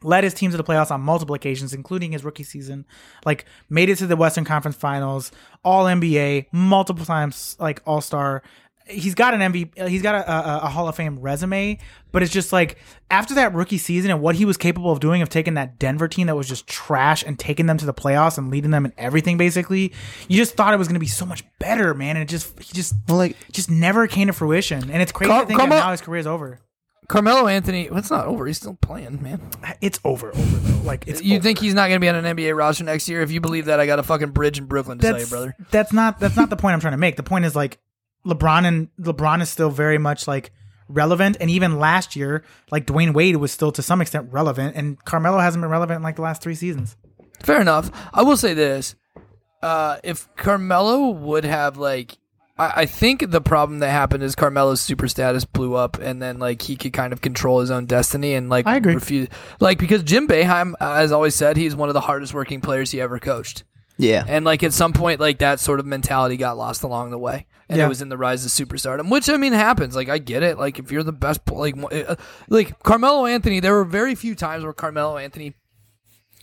Led his team to the playoffs on multiple occasions, including his rookie season. Like, made it to the Western Conference Finals, All NBA, multiple times, like All Star he's got an MVP, he's got a, a, a, Hall of Fame resume, but it's just like after that rookie season and what he was capable of doing of taking that Denver team that was just trash and taking them to the playoffs and leading them in everything basically, you just thought it was going to be so much better, man. And it just he just Well, like just never came to fruition. And it's crazy to think that now his career is over. Carmelo Anthony, well, it's not over. He's still playing, man. It's over, over though. Like it's You over. think he's not going to be on an NBA roster next year? If you believe that, I got a fucking bridge in Brooklyn to tell you, that's brother. that's not that's not the point I'm trying to make. The point is like LeBron and LeBron is still very much like relevant, and even last year, like Dwyane Wade was still to some extent relevant, and Carmelo hasn't been relevant in like the last three seasons. Fair enough. I will say this: uh, if Carmelo would have like, I, I think the problem that happened is Carmelo's super status blew up, and then like he could kind of control his own destiny and like I agree. refuse, like because Jim Boeheim uh, has always said he's one of the hardest working players he ever coached. yeah, And like at some point, like that sort of mentality got lost along the way, and Yeah. it was in the rise of superstardom, which I mean happens. Like I get it. Like if you're the best, like uh, like Carmelo Anthony, there were very few times where Carmelo Anthony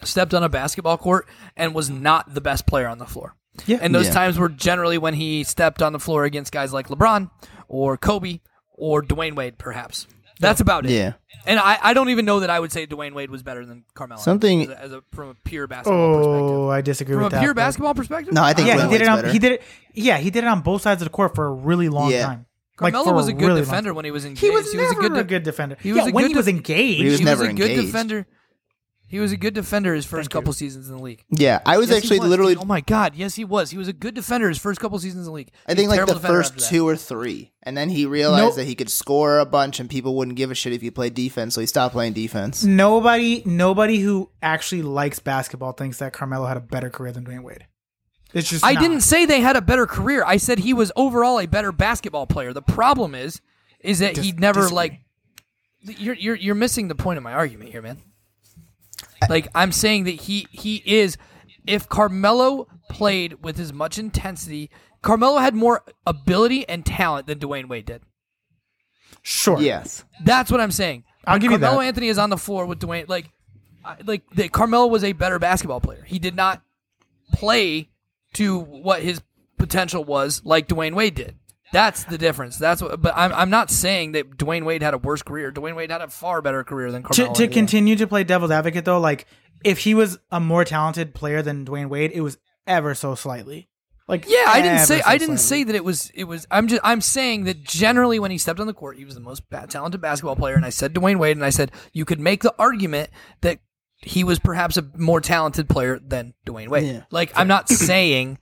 stepped on a basketball court and was not the best player on the floor. Yeah. and those Yeah. times were generally when he stepped on the floor against guys like LeBron or Kobe or Dwyane Wade, perhaps. That's about it. yeah. And I, I don't even know that I would say Dwyane Wade was better than Carmelo. Something- as a, as a from a pure basketball perspective. Oh, I disagree From with a that. pure but- basketball perspective, No, I think Yeah, Dwyane he did it on. better. He did it. Yeah, he did it on both sides of the court for a really long Yeah. time. Like, Carmelo for was a good really long defender time. when he was engaged. He was he never was a good, a good defender. he was yeah, a when good he was de- engaged. He was he never a good engaged. defender. He was a good defender his first Thank you. couple seasons in the league. Yeah, I was Yes, he actually was, literally. dude. Oh my god, yes, he was. He was a good defender his first couple seasons in the league. I He think was a like terrible the defender first after that. two or three, and then he realized Nope. that he could score a bunch, and people wouldn't give a shit if he played defense, so he stopped playing defense. Nobody, nobody who actually likes basketball thinks that Carmelo had a better career than Dwyane Wade. It's just I not. didn't say they had a better career. I said he was overall a better basketball player. The problem is, is that he Dis- never disagree. like. You're you're you're missing the point of my argument here, man. Like I'm saying that he he is. If Carmelo played with as much intensity, Carmelo had more ability and talent than Dwyane Wade did. Sure. Yes, That's what I'm saying. I'll When give you Carmelo that. Anthony is on the floor with Dwyane. Like, like the, Carmelo was a better basketball player. He did not play to what his potential was, like Dwyane Wade did. That's the difference. That's what. But I'm I'm not saying that Dwyane Wade had a worse career. Dwyane Wade had a far better career than To, Carmelo. to Anthony. continue to play devil's advocate though, like if he was a more talented player than Dwyane Wade, it was ever so slightly. Like Yeah, I didn't say so I didn't slightly. say that it was it was. I'm just I'm saying that generally when he stepped on the court, he was the most ba- talented basketball player. And I said Dwyane Wade, and I said you could make the argument that he was perhaps a more talented player than Dwyane Wade. Yeah. Like I'm not saying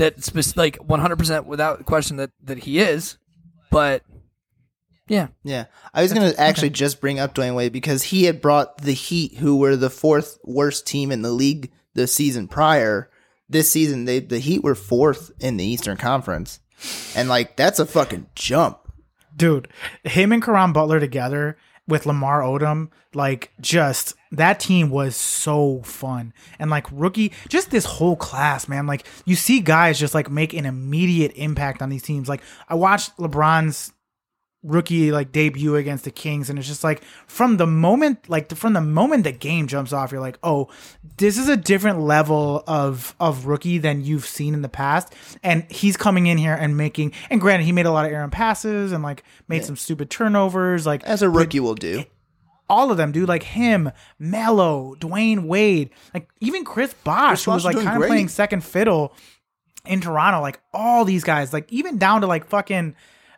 that spec- like 100 percent without question that that he is, but yeah, yeah. I was gonna actually just bring up Dwyane Wade because he had brought the Heat, who were the fourth worst team in the league the season prior. This season, they the Heat were fourth in the Eastern Conference, and like that's a fucking jump. dude, him and Caron Butler together with Lamar Odom, like just that team was so fun. And like rookie, just this whole class, man. Like you see guys just like make an immediate impact on these teams. Like I watched LeBron's rookie like debut against the Kings and it's just like from the moment like from the moment the game jumps off you're like oh this is a different level of of rookie than you've seen in the past and he's coming in here and making and granted he made a lot of errant passes and like made some stupid turnovers like As a rookie will do. all of them, dude. Like him, Melo, Dwyane Wade, like even Chris Bosh, who was like kind of playing second fiddle in Toronto. Like all these guys, like even down to like fucking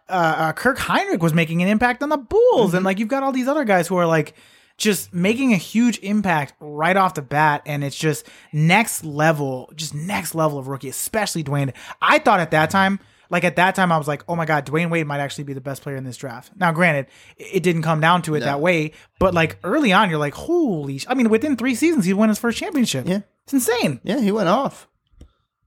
uh, uh, Kirk Hinrich was making an impact on the Bulls, Mm-hmm. and like you've got all these other guys who are like just making a huge impact right off the bat, and it's just next level, just next level of rookie, especially Dwyane. I thought at that time. Like at that time, I was like, "Oh my god, Dwyane Wade might actually be the best player in this draft." Now, granted, it didn't come down to it that way, but like early on, you're like, "Holy!" sh-. I mean, within three seasons, he won his first championship. Yeah. it's insane. Yeah, he went off.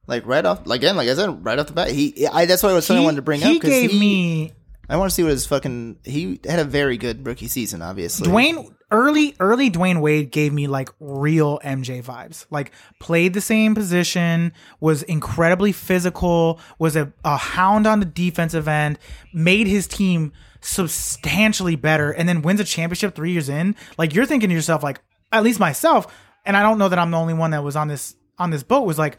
Like right off, like again, like I said, right off the bat, he. I that's why I was something I wanted to bring he up because gave he, me I want to see what his fucking. He had a very good rookie season, obviously. Dwyane early early Dwyane Wade gave me like real MJ vibes. Like played the same position, was incredibly physical, was a, a hound on the defensive end, made his team substantially better, and then wins a championship three years in. Like you're thinking to yourself, like at least myself, and I don't know that I'm the only one that was on this on this boat. Was like.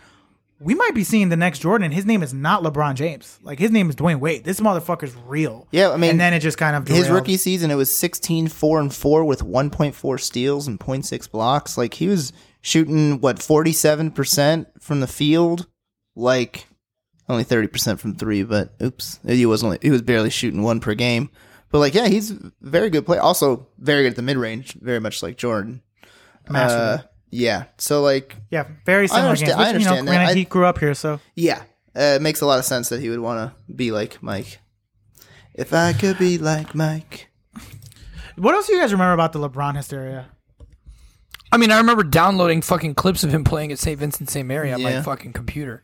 We might be seeing the next Jordan. His name is not LeBron James. Like his name is Dwyane Wade. This motherfucker's real. Yeah, I mean, and then it just kind of his rookie season, it was 16, 4 and 4 with 1.4 steals and 0.6 blocks. Like he was shooting what 47% from the field, like only 30% from 3, but oops. He was only he was barely shooting one per game. But like yeah, he's very good player. Also very good at the mid-range, very much like Jordan. Masterful. Uh, yeah. So like Yeah, very similar understand- games. I Which, you know, understand that. granted, I- he grew up here, so yeah, uh, it makes a lot of sense that he would want to be like Mike. If I could be like Mike. What else do you guys remember about the LeBron hysteria? I mean, I remember downloading fucking clips of him playing at St. Vincent St. Mary on my fucking computer.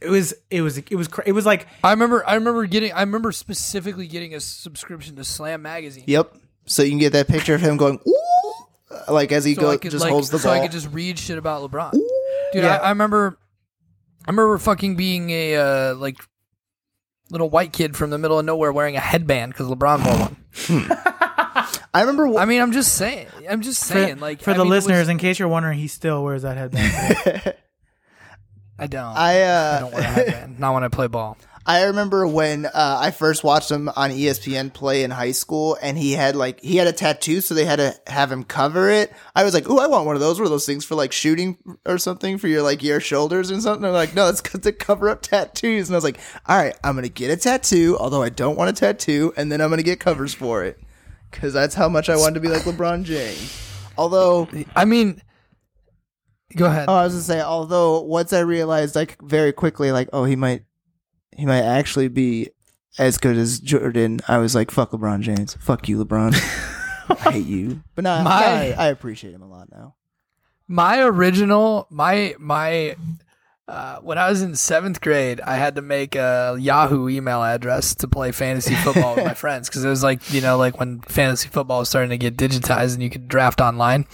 It was it was it was cra- it was like I remember I remember getting I remember specifically getting a subscription to Slam magazine. Yep. So you can get that picture of him going, ooh, like as he so I goes, could just like, holds the ball. so. I could just read shit about LeBron. Dude, Yeah. I, I remember I remember fucking being a uh, like little white kid from the middle of nowhere wearing a headband because LeBron wore one. I remember. wh- I mean, I'm just saying. I'm just for, saying. Like for I the mean, it was- listeners, in case you're wondering, he still wears that headband. I don't. I, I uh, don't wear a headband. Not when I play ball. I remember when uh, I first watched him on ESPN play in high school, and he had like he had a tattoo, so they had to have him cover it. I was like, "Ooh, I want one of those. What are those things for like shooting or something for your like your shoulders and something?" They're like, "No, it's to cover up tattoos." And I was like, "All right, I'm gonna get a tattoo, although I don't want a tattoo, and then I'm gonna get covers for it because that's how much I wanted to be like LeBron James." Although I mean, go ahead. Oh, I was gonna say, although once I realized like very quickly, like, oh, he might, he might actually be as good as Jordan. I was like, fuck LeBron James, fuck you, LeBron. I hate you, but no, My- I, I appreciate him a lot now. my original my my uh, when I was in seventh grade, I had to make a Yahoo email address to play fantasy football with my friends because it was like you know like when fantasy football was starting to get digitized and you could draft online.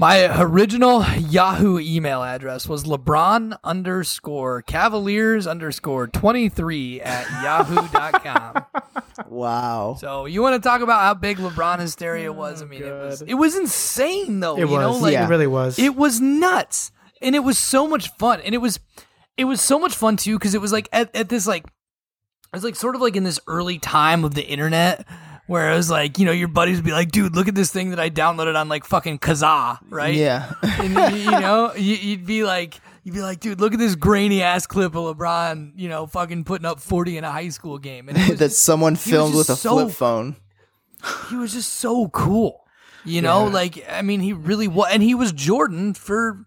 My original Yahoo email address was LeBron underscore Cavaliers underscore twenty three at yahoo.com. Wow. So you want to talk about how big LeBron hysteria was? Oh, I mean, it was it was insane though. it you know, was. like Yeah. It really was. it was nuts, and it was so much fun, and it was it was so much fun too because it was like at, at this like it was like sort of like in this early time of the internet. Where it was like, you know, your buddies would be like, dude, look at this thing that I downloaded on like fucking Kazaa, right? Yeah. and you, you know, you, you'd be like, you'd be like, dude, look at this grainy ass clip of LeBron, you know, fucking putting up forty in a high school game, and was that someone filmed with a so- flip phone. he was just so cool. You know, Yeah. like I mean, he really was, and he was Jordan for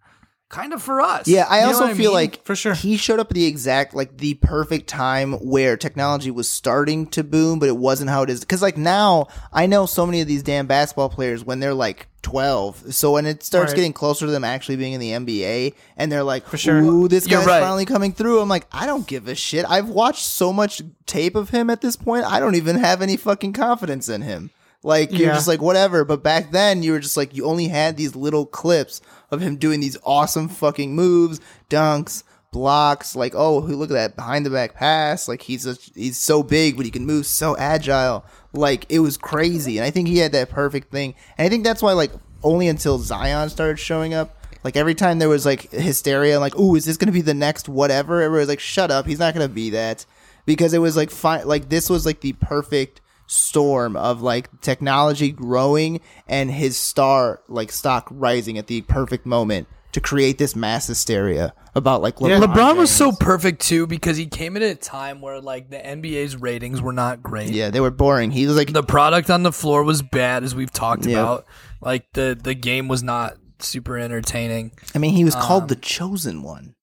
kind of for us. Yeah, I You also what feel mean? like For sure. he showed up at the exact like the perfect time where technology was starting to boom, but it wasn't how it is. Because like now, I know so many of these damn basketball players when they're like twelve. So when it starts Right. getting closer to them actually being in the NBA, and they're like, "For sure. ooh, this You're guy's right. finally coming through," I'm like, I don't give a shit. I've watched so much tape of him at this point. I don't even have any fucking confidence in him. Like you're Yeah. just like whatever. But back then you were just like you only had these little clips of him doing these awesome fucking moves, dunks, blocks. Like oh, look at that behind the back pass. Like he's a, he's so big, but he can move so agile. Like it was crazy, and I think he had that perfect thing. And I think that's why like only until Zion started showing up. Like every time there was like hysteria, like, oh, is this gonna be the next whatever?" Everybody was like, "Shut up, he's not gonna be that," because it was like fine. Like this was like the perfect storm of like technology growing and his star like stock rising at the perfect moment to create this mass hysteria about like LeBron, LeBron was so perfect too because he came in at a time where like the NBA's ratings were not great. yeah they were boring. He was like The product on the floor was bad, as we've talked Yeah. about. Like the the game was not super entertaining. I mean he was Um, called the chosen one.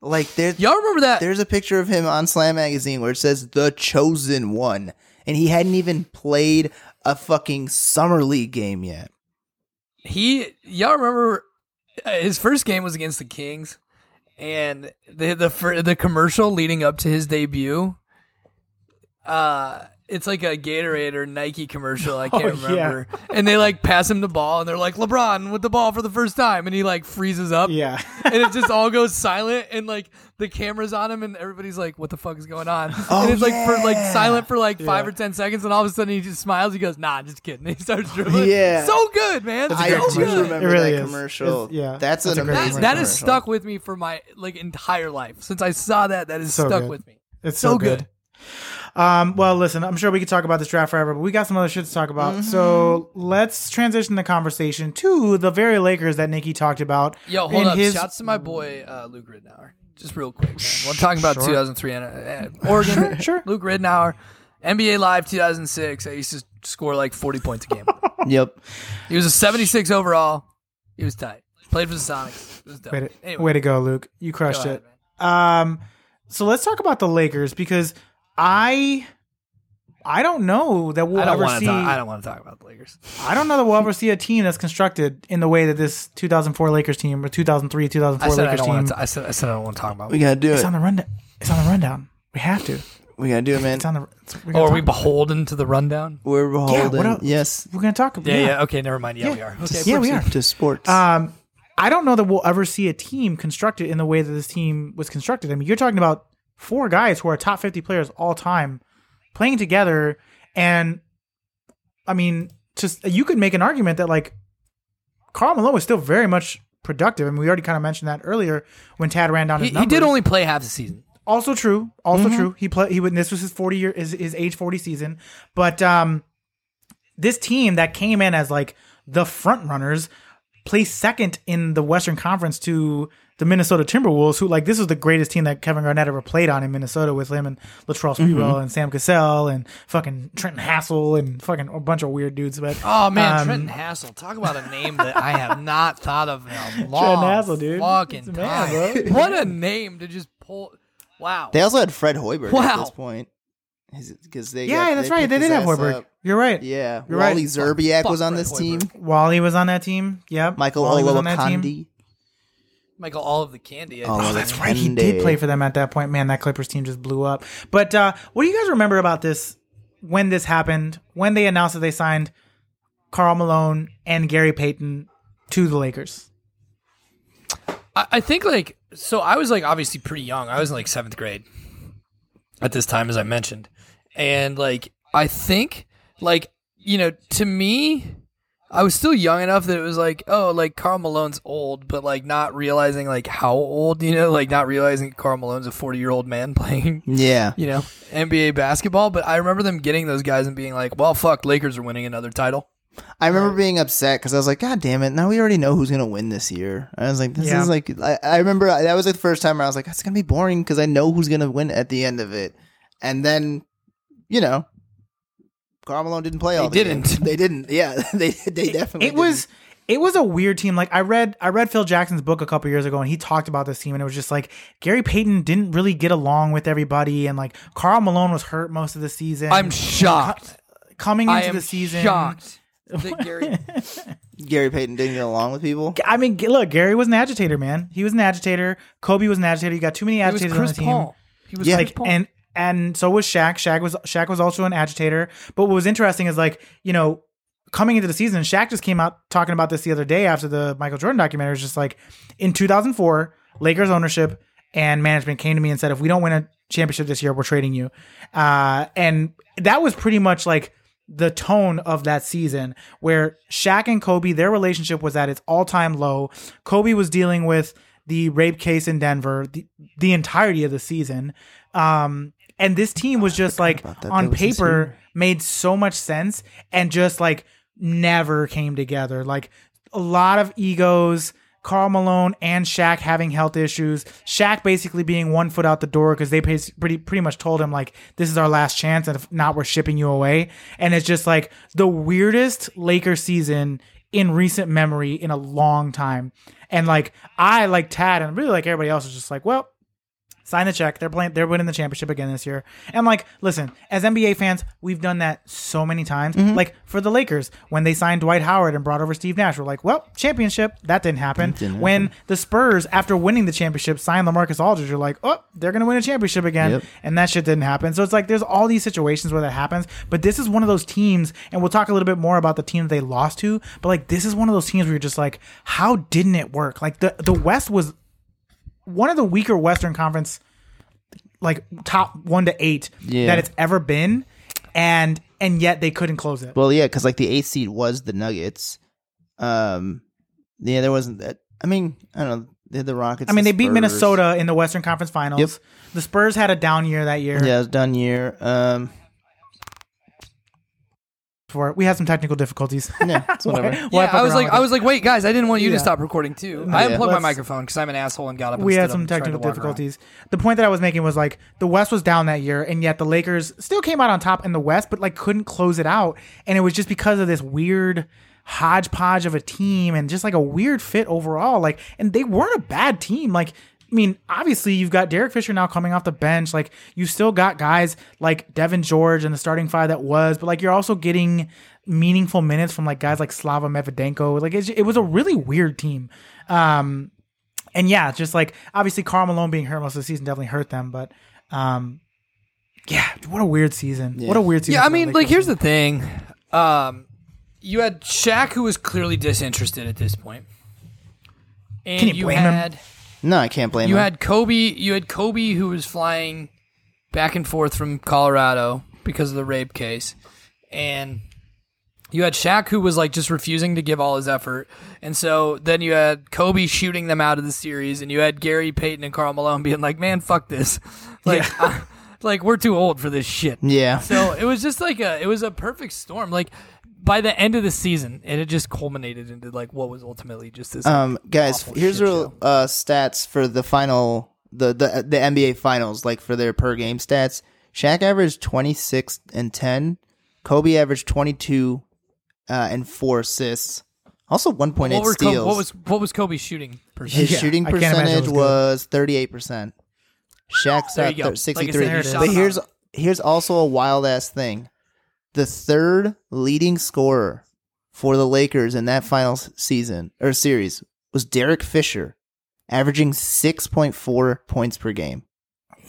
Like there, Y'all remember that? there's a picture of him on Slam magazine where it says the chosen one, and he hadn't even played a fucking summer league game yet. he y'all remember uh, his first game was against the Kings and the the the commercial leading up to his debut. Uh, it's like a Gatorade or Nike commercial. I oh, can't Oh, yeah. remember. And they like pass him the ball, and they're like LeBron with the ball for the first time, and he like freezes up. Yeah. and it just all goes silent, and like the camera's on him, and everybody's like, "What the fuck is going on?" Oh, and it's like for like silent for like five Yeah. or ten seconds, and all of a sudden he just smiles. He goes, "Nah, just kidding." he starts dribbling. Yeah. so good, man. I so do good. remember It really that is. commercial. It's- yeah, that's, that's an great amazing. That, that commercial. stuck with me for my like entire life since I saw that. That is So stuck good. with me. It's so, So good. good. Um, well, listen, I'm sure we could talk about this draft forever, but we got some other shit to talk about. So let's transition the conversation to the very Lakers that Nikki talked about. Yo, hold up! his- Shouts to my boy uh, Luke Ridnour. Just real quick, man. We're talking about Sure. 2003 and uh, Oregon. Sure. Luke Ridnour, NBA Live 2006. I used to score like 40 points a game. Yep. he was a 76 overall. He was tight. Played for the Sonics. Way to, Anyway, way to go, Luke. You crushed ahead, it. man. Um, so let's talk about the Lakers because I, I don't know that we'll I don't ever see. talk. I don't want to talk about the Lakers. I don't know that we'll ever see a team that's constructed in the way that this 2004 Lakers team or 2003 2004 I said I Lakers team. want to. I said I said I don't want to talk about. We gotta do it. it's on the rundown. It's on the rundown. We have to. We gotta do it, man. It's on the. It's, we're Oh, are we beholden to the rundown? We're beholden. else? yes. We're gonna talk. About. Yeah, yeah. Okay, never mind. Yeah, Yeah. we are. Okay, Yeah, we are. To sports. Um, I don't know that we'll ever see a team constructed in the way that this team was constructed. I mean, you're talking about four guys who are top 50 players all time playing together, and I mean, just you could make an argument that like Karl Malone was still very much productive. I mean, we already kind of mentioned that earlier when Tad ran down He, his he numbers. did only play half the season. Also true. Also true. He played. He would. This was his forty year. His, his age forty season. But um, this team that came in as like the front runners placed second in the Western Conference to the Minnesota Timberwolves, who like this was the greatest team that Kevin Garnett ever played on in Minnesota with him and Latrell Sprewell and Sam Cassell and fucking Trenton Hassell and fucking a bunch of weird dudes. But Oh man, um, Trenton Hassell. Talk about a name that I have not thought of in a long Hassel, dude. fucking It's man, time. bro. What a name to just pull. Wow. they also had Fred Hoiberg at this point. Because they yeah, got- that's they right. They did have ass Hoiberg. up. You're right. Yeah, You're right. Wally Szczerbiak Fuck was on Fred this Hoiberg. team. Wally was on that team. Yep. Michael Wally was on that team. Olowokandi. Michael, all of the candy. I Oh, think. that's right. He did play for them at that point. Man, that Clippers team just blew up. But uh, what do you guys remember about this when this happened? When they announced that they signed Karl Malone and Gary Payton to the Lakers? I, I think like so. I was like obviously pretty young. I was in like seventh grade at this time, as I mentioned, and like I think like you know to me. I was still young enough that it was like, oh, like Karl Malone's old, but like not realizing like how old, you know, like not realizing Karl Malone's a forty year old man playing Yeah. you know, NBA basketball. But I remember them getting those guys and being like, well, fuck, Lakers are winning another title. I remember being upset because I was like, God damn it! Now we already know who's gonna win this year. I was like, This Yeah. is like, I, I remember that was like the first time where I was like, It's gonna be boring because I know who's gonna win at the end of it. And then, you know, Karl Malone didn't play all. They the didn't. games. They didn't. Yeah, they they definitely. It was it was a weird team. Like I read I read Phil Jackson's book a couple years ago and he talked about this team and it was just like Gary Payton didn't really get along with everybody and like Karl Malone was hurt most of the season. I'm shocked. coming I into am the season. shocked that Gary. Gary Payton didn't get along with people. I mean, look, Gary was an agitator, man. He was an agitator. Kobe was an agitator. You got too many He was agitators Chris on the team. Paul. He was Yeah. Like Paul. and and so was Shaq. Shaq was Shaq was also an agitator. But what was interesting is like you know coming into the season, Shaq just came out talking about this the other day after the Michael Jordan documentary. Was just like in 2004, Lakers ownership and management came to me and said, if we don't win a championship this year, we're trading you. Uh, and that was pretty much like the tone of that season where Shaq and Kobe, their relationship was at its all time low. Kobe was dealing with the rape case in Denver the, the entirety of the season. Um, and this team was just like on That was this paper made so much sense and just like never came together. Like a lot of egos. Karl Malone and Shaq having health issues. Shaq basically being one foot out the door because they pretty pretty much told him like this is our last chance and if not we're shipping you away. And it's just like the weirdest Laker season in recent memory in a long time. And like I like Tad and really like everybody else is just like, well, sign the check. They're playing. They're winning the championship again this year. And like, listen, as NBA fans, we've done that so many times. Mm-hmm. Like for the Lakers, when they signed Dwight Howard and brought over Steve Nash, we're like, well, championship. That didn't happen. didn't when the Spurs, after winning the championship, signed LaMarcus Aldridge, you're like, oh, they're gonna win a championship again. Yep. And that shit didn't happen. So it's like there's all these situations where that happens. But this is one of those teams, and we'll talk a little bit more about the team that they lost to. But like this is one of those teams where you're just like, how didn't it work? Like the the West was one of the weaker Western Conference, like top one to eight Yeah. that it's ever been, and and yet they couldn't close it. Well, yeah, because like the eighth seed was the Nuggets. Um, yeah, there wasn't that. I mean, I don't know. They had the Rockets. I mean, the they beat Minnesota in the Western Conference Finals. Yep. The Spurs had a down year that year. Yeah, it was done year. Um, For we had some technical difficulties. yeah, it's whatever. We'll yeah, fuck I was like, I was like, wait, guys, I didn't want you Yeah. to stop recording too. No, I yeah. unplugged my Let's- microphone because I'm an asshole and got up. we had some up and tried to technical walk around. difficulties. The point that I was making was like the West was down that year, and yet the Lakers still came out on top in the West, but like couldn't close it out, and it was just because of this weird hodgepodge of a team and just like a weird fit overall. Like, and they weren't a bad team. Like, I mean, obviously you've got Derek Fisher now coming off the bench. Like, you still got guys like Devean George and the starting five that was, but like you're also getting meaningful minutes from like guys like Slava Medvedenko. Like, it's, it was a really weird team. Um, and yeah, just like obviously Karl Malone being hurt most of the season definitely hurt them, but um, yeah, what a weird season. What a weird season. Yeah, I mean, like, Lakers. here's the thing. Um, you had Shaq, who was clearly disinterested at this point, and Can you blame him? No, I can't blame you him. had Kobe. You had Kobe, who was flying back and forth from Colorado because of the rape case, and you had Shaq, who was like just refusing to give all his effort, and so then you had Kobe shooting them out of the series, and you had Gary Payton and Karl Malone being like, "Man, fuck this, like, uh, like we're too old for this shit." yeah. So it was just like a it was a perfect storm. Like by the end of the season, it had just culminated into like what was ultimately just this. Um, guys, awful here's shit real uh stats for the final the the the NBA finals, like for their per game stats. Shaq averaged twenty six and ten. Kobe averaged twenty two uh, and four assists. Also one point eight point what, eight Kobe, steals. what was what was Kobe's shooting? percentage? his Yeah, shooting I can't imagine it percentage was thirty eight percent. Shaq's at you go. Like I said, sixty three. you but here's here's also a wild ass thing. The third leading scorer for the Lakers in that final season or series was Derek Fisher, averaging six point four points per game.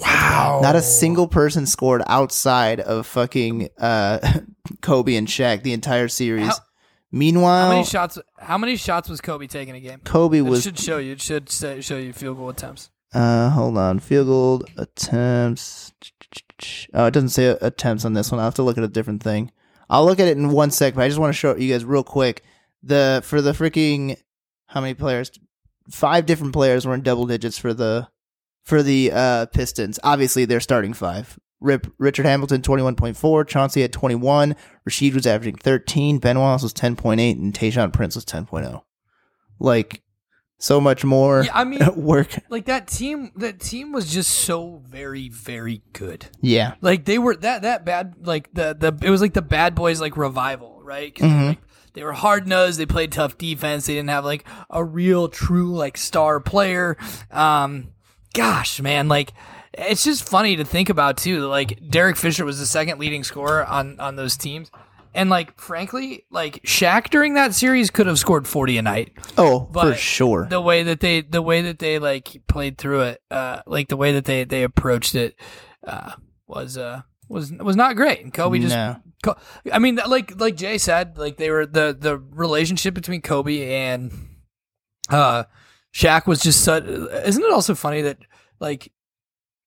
wow. Not a single person scored outside of fucking uh, Kobe and Shaq the entire series. How- Meanwhile, How many shots? How many shots was Kobe taking a game? Kobe It was should show you. It should say, show you field goal attempts. Uh, hold on. Field goal attempts. Oh, it doesn't say attempts on this one. I'll have to look at a different thing. I'll look at it in one sec, but I just want to show you guys real quick. The for the freaking how many players? Five different players were in double digits for the for the uh Pistons. Obviously, they're starting five. Rip, Richard Hamilton twenty one point four. Chauncey had twenty one. Rasheed was averaging thirteen. Ben Wallace was ten point eight, and Tayshaun Prince was ten oh. Like so much more Yeah, I mean, work. like that team. That team was just so very, very good. Yeah. Like they were that that bad. Like the the it was like the bad boys like revival, right? Mhm. like, they were hard nosed. They played tough defense. They didn't have like a real true like star player. Um, gosh, man, like it's just funny to think about too. Like Derek Fisher was the second leading scorer on on those teams. And like frankly, like Shaq during that series could have scored forty a night Oh, for sure. the way that they the way that they like played through it uh like the way that they they approached it uh was uh was was not great and kobe just No. I mean like like jay said like they were the the relationship between kobe and uh Shaq was just such isn't it also funny that like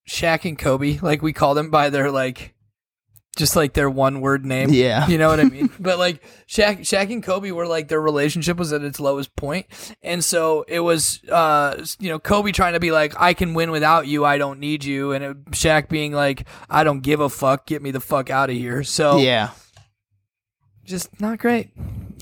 Shaq and Kobe like we call them by their like just like their one word name Yeah. you know what I mean? but like Shaq, Shaq and Kobe were like their relationship was at its lowest point, and so it was, uh, you know, Kobe trying to be like, I can win without you, I don't need you, and it, Shaq being like, I don't give a fuck, get me the fuck out of here. So Yeah. just not great.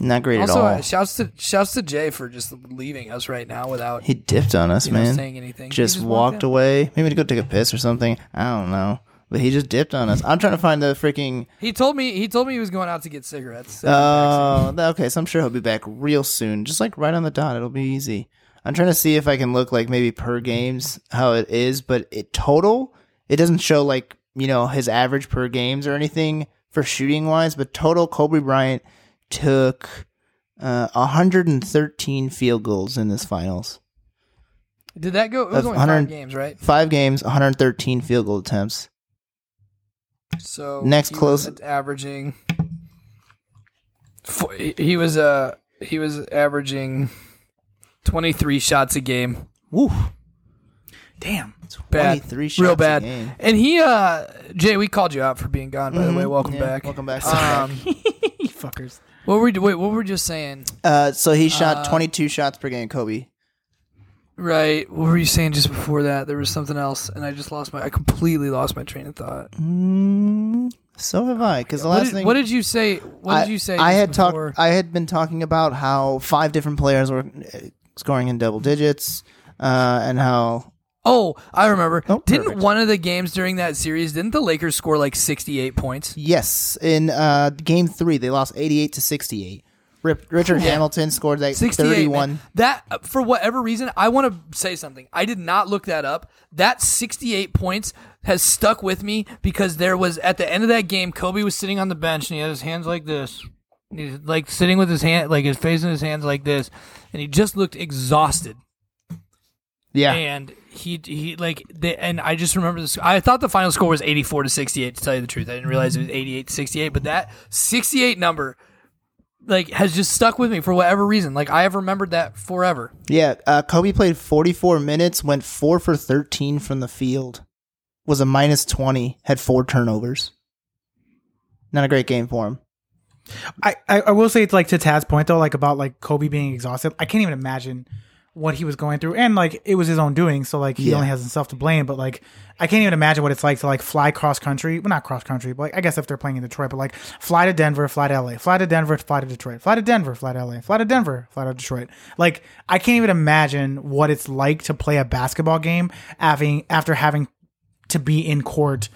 Not great also, at all. shouts to shouts to Jay for just leaving us right now without he dipped on us, you know, man. saying anything. He just, walked out. away. Maybe to go take a piss or something. I don't know. But he just dipped on us. I'm trying to find the freaking. He told me he told me he was going out to get cigarettes. Oh, th- okay. So I'm sure he'll be back real soon. Just like right on the dot. It'll be easy. I'm trying to see if I can look like maybe per games how it is, but it total it doesn't show like you know his average per games or anything for shooting wise, but total Kobe Bryant took uh, 113 field goals in this finals. Did that go? It was Of only 100 five games, right? Five games, 113 field goal attempts. So Next close- averaging. he- was uh he was averaging twenty three shots a game. Woo, Damn. Bad, 23 shots real a bad. game. And he uh Jay, we called you out for being gone. By the way, welcome Mm-hmm. Yeah, back. Welcome back. Um, fuckers. what were we wait? What were we just saying? uh, so he shot uh, 22 shots per game, Kobe. Right. What were you saying just before that? There was something else, and I just lost my. I completely lost my train of thought. Mm, so have I. Because the What last did, thing what did you say? What I, did you say? I had talked. I had been talking about how five different players were uh, scoring in double digits, uh, and how Oh, I remember. Oh, didn't perfect. one of the games during that series? Didn't the Lakers score like sixty-eight points? yes, in uh, game three they lost eighty-eight to sixty-eight. Rip, Richard Hamilton scored that 68 thirty-one. man. That for whatever reason, I want to say something. I did not look that up. That 68 points has stuck with me because there was at the end of that game, Kobe was sitting on the bench and he had his hands like this. He's like sitting with his hand, like his face in his hands like this, and he just looked exhausted. Yeah, And he he like the, and I just remember this. I thought the final score was 84 to 68. To tell you the truth, I didn't realize it was 88 to 68. But that 68 number, like, has just stuck with me for whatever reason. Like I have remembered that forever. yeah. Uh, Kobe played forty-four minutes, went four for thirteen from the field, was a minus twenty, had four turnovers. Not a great game for him. I, I, I will say it's like to Tad's point though, like about like Kobe being exhausted. I can't even imagine what he was going through, and like it was his own doing, so like he Yeah. only has himself to blame. But like I can't even imagine what it's like to like fly cross country. Well, not cross country, but like, I guess if they're playing in Detroit, but like fly to Denver, fly to LA, fly to Denver, fly to Detroit, fly to Denver, fly to LA, fly to Denver, fly to Detroit. Like I can't even imagine what it's like to play a basketball game having after having to be in court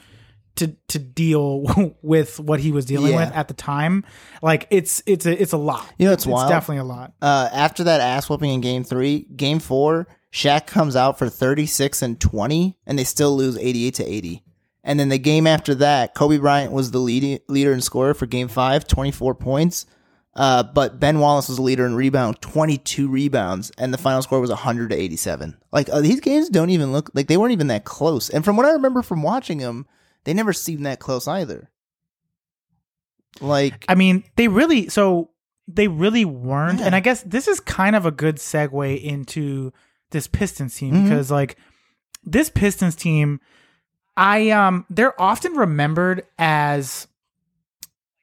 to to deal with what he was dealing Yeah. with at the time. Like it's it's a it's a lot. You know what's it's wild? definitely a lot. uh, after that ass whooping in game three, game four, Shaq comes out for 36 and 20, and they still lose 88 to 80. And then the game after that, Kobe Bryant was the lead, leader in scorer for game five, 24 points. Uh, but Ben Wallace was the leader in rebound, 22 rebounds, and the final score was 100 to 87. Like, uh, these games don't even look like they weren't even that close. And from what I remember from watching them, they never seemed that close either. Like, I mean, they really so they really weren't. Yeah. And I guess this is kind of a good segue into this Pistons team Mhm. because like this Pistons team, I um they're often remembered as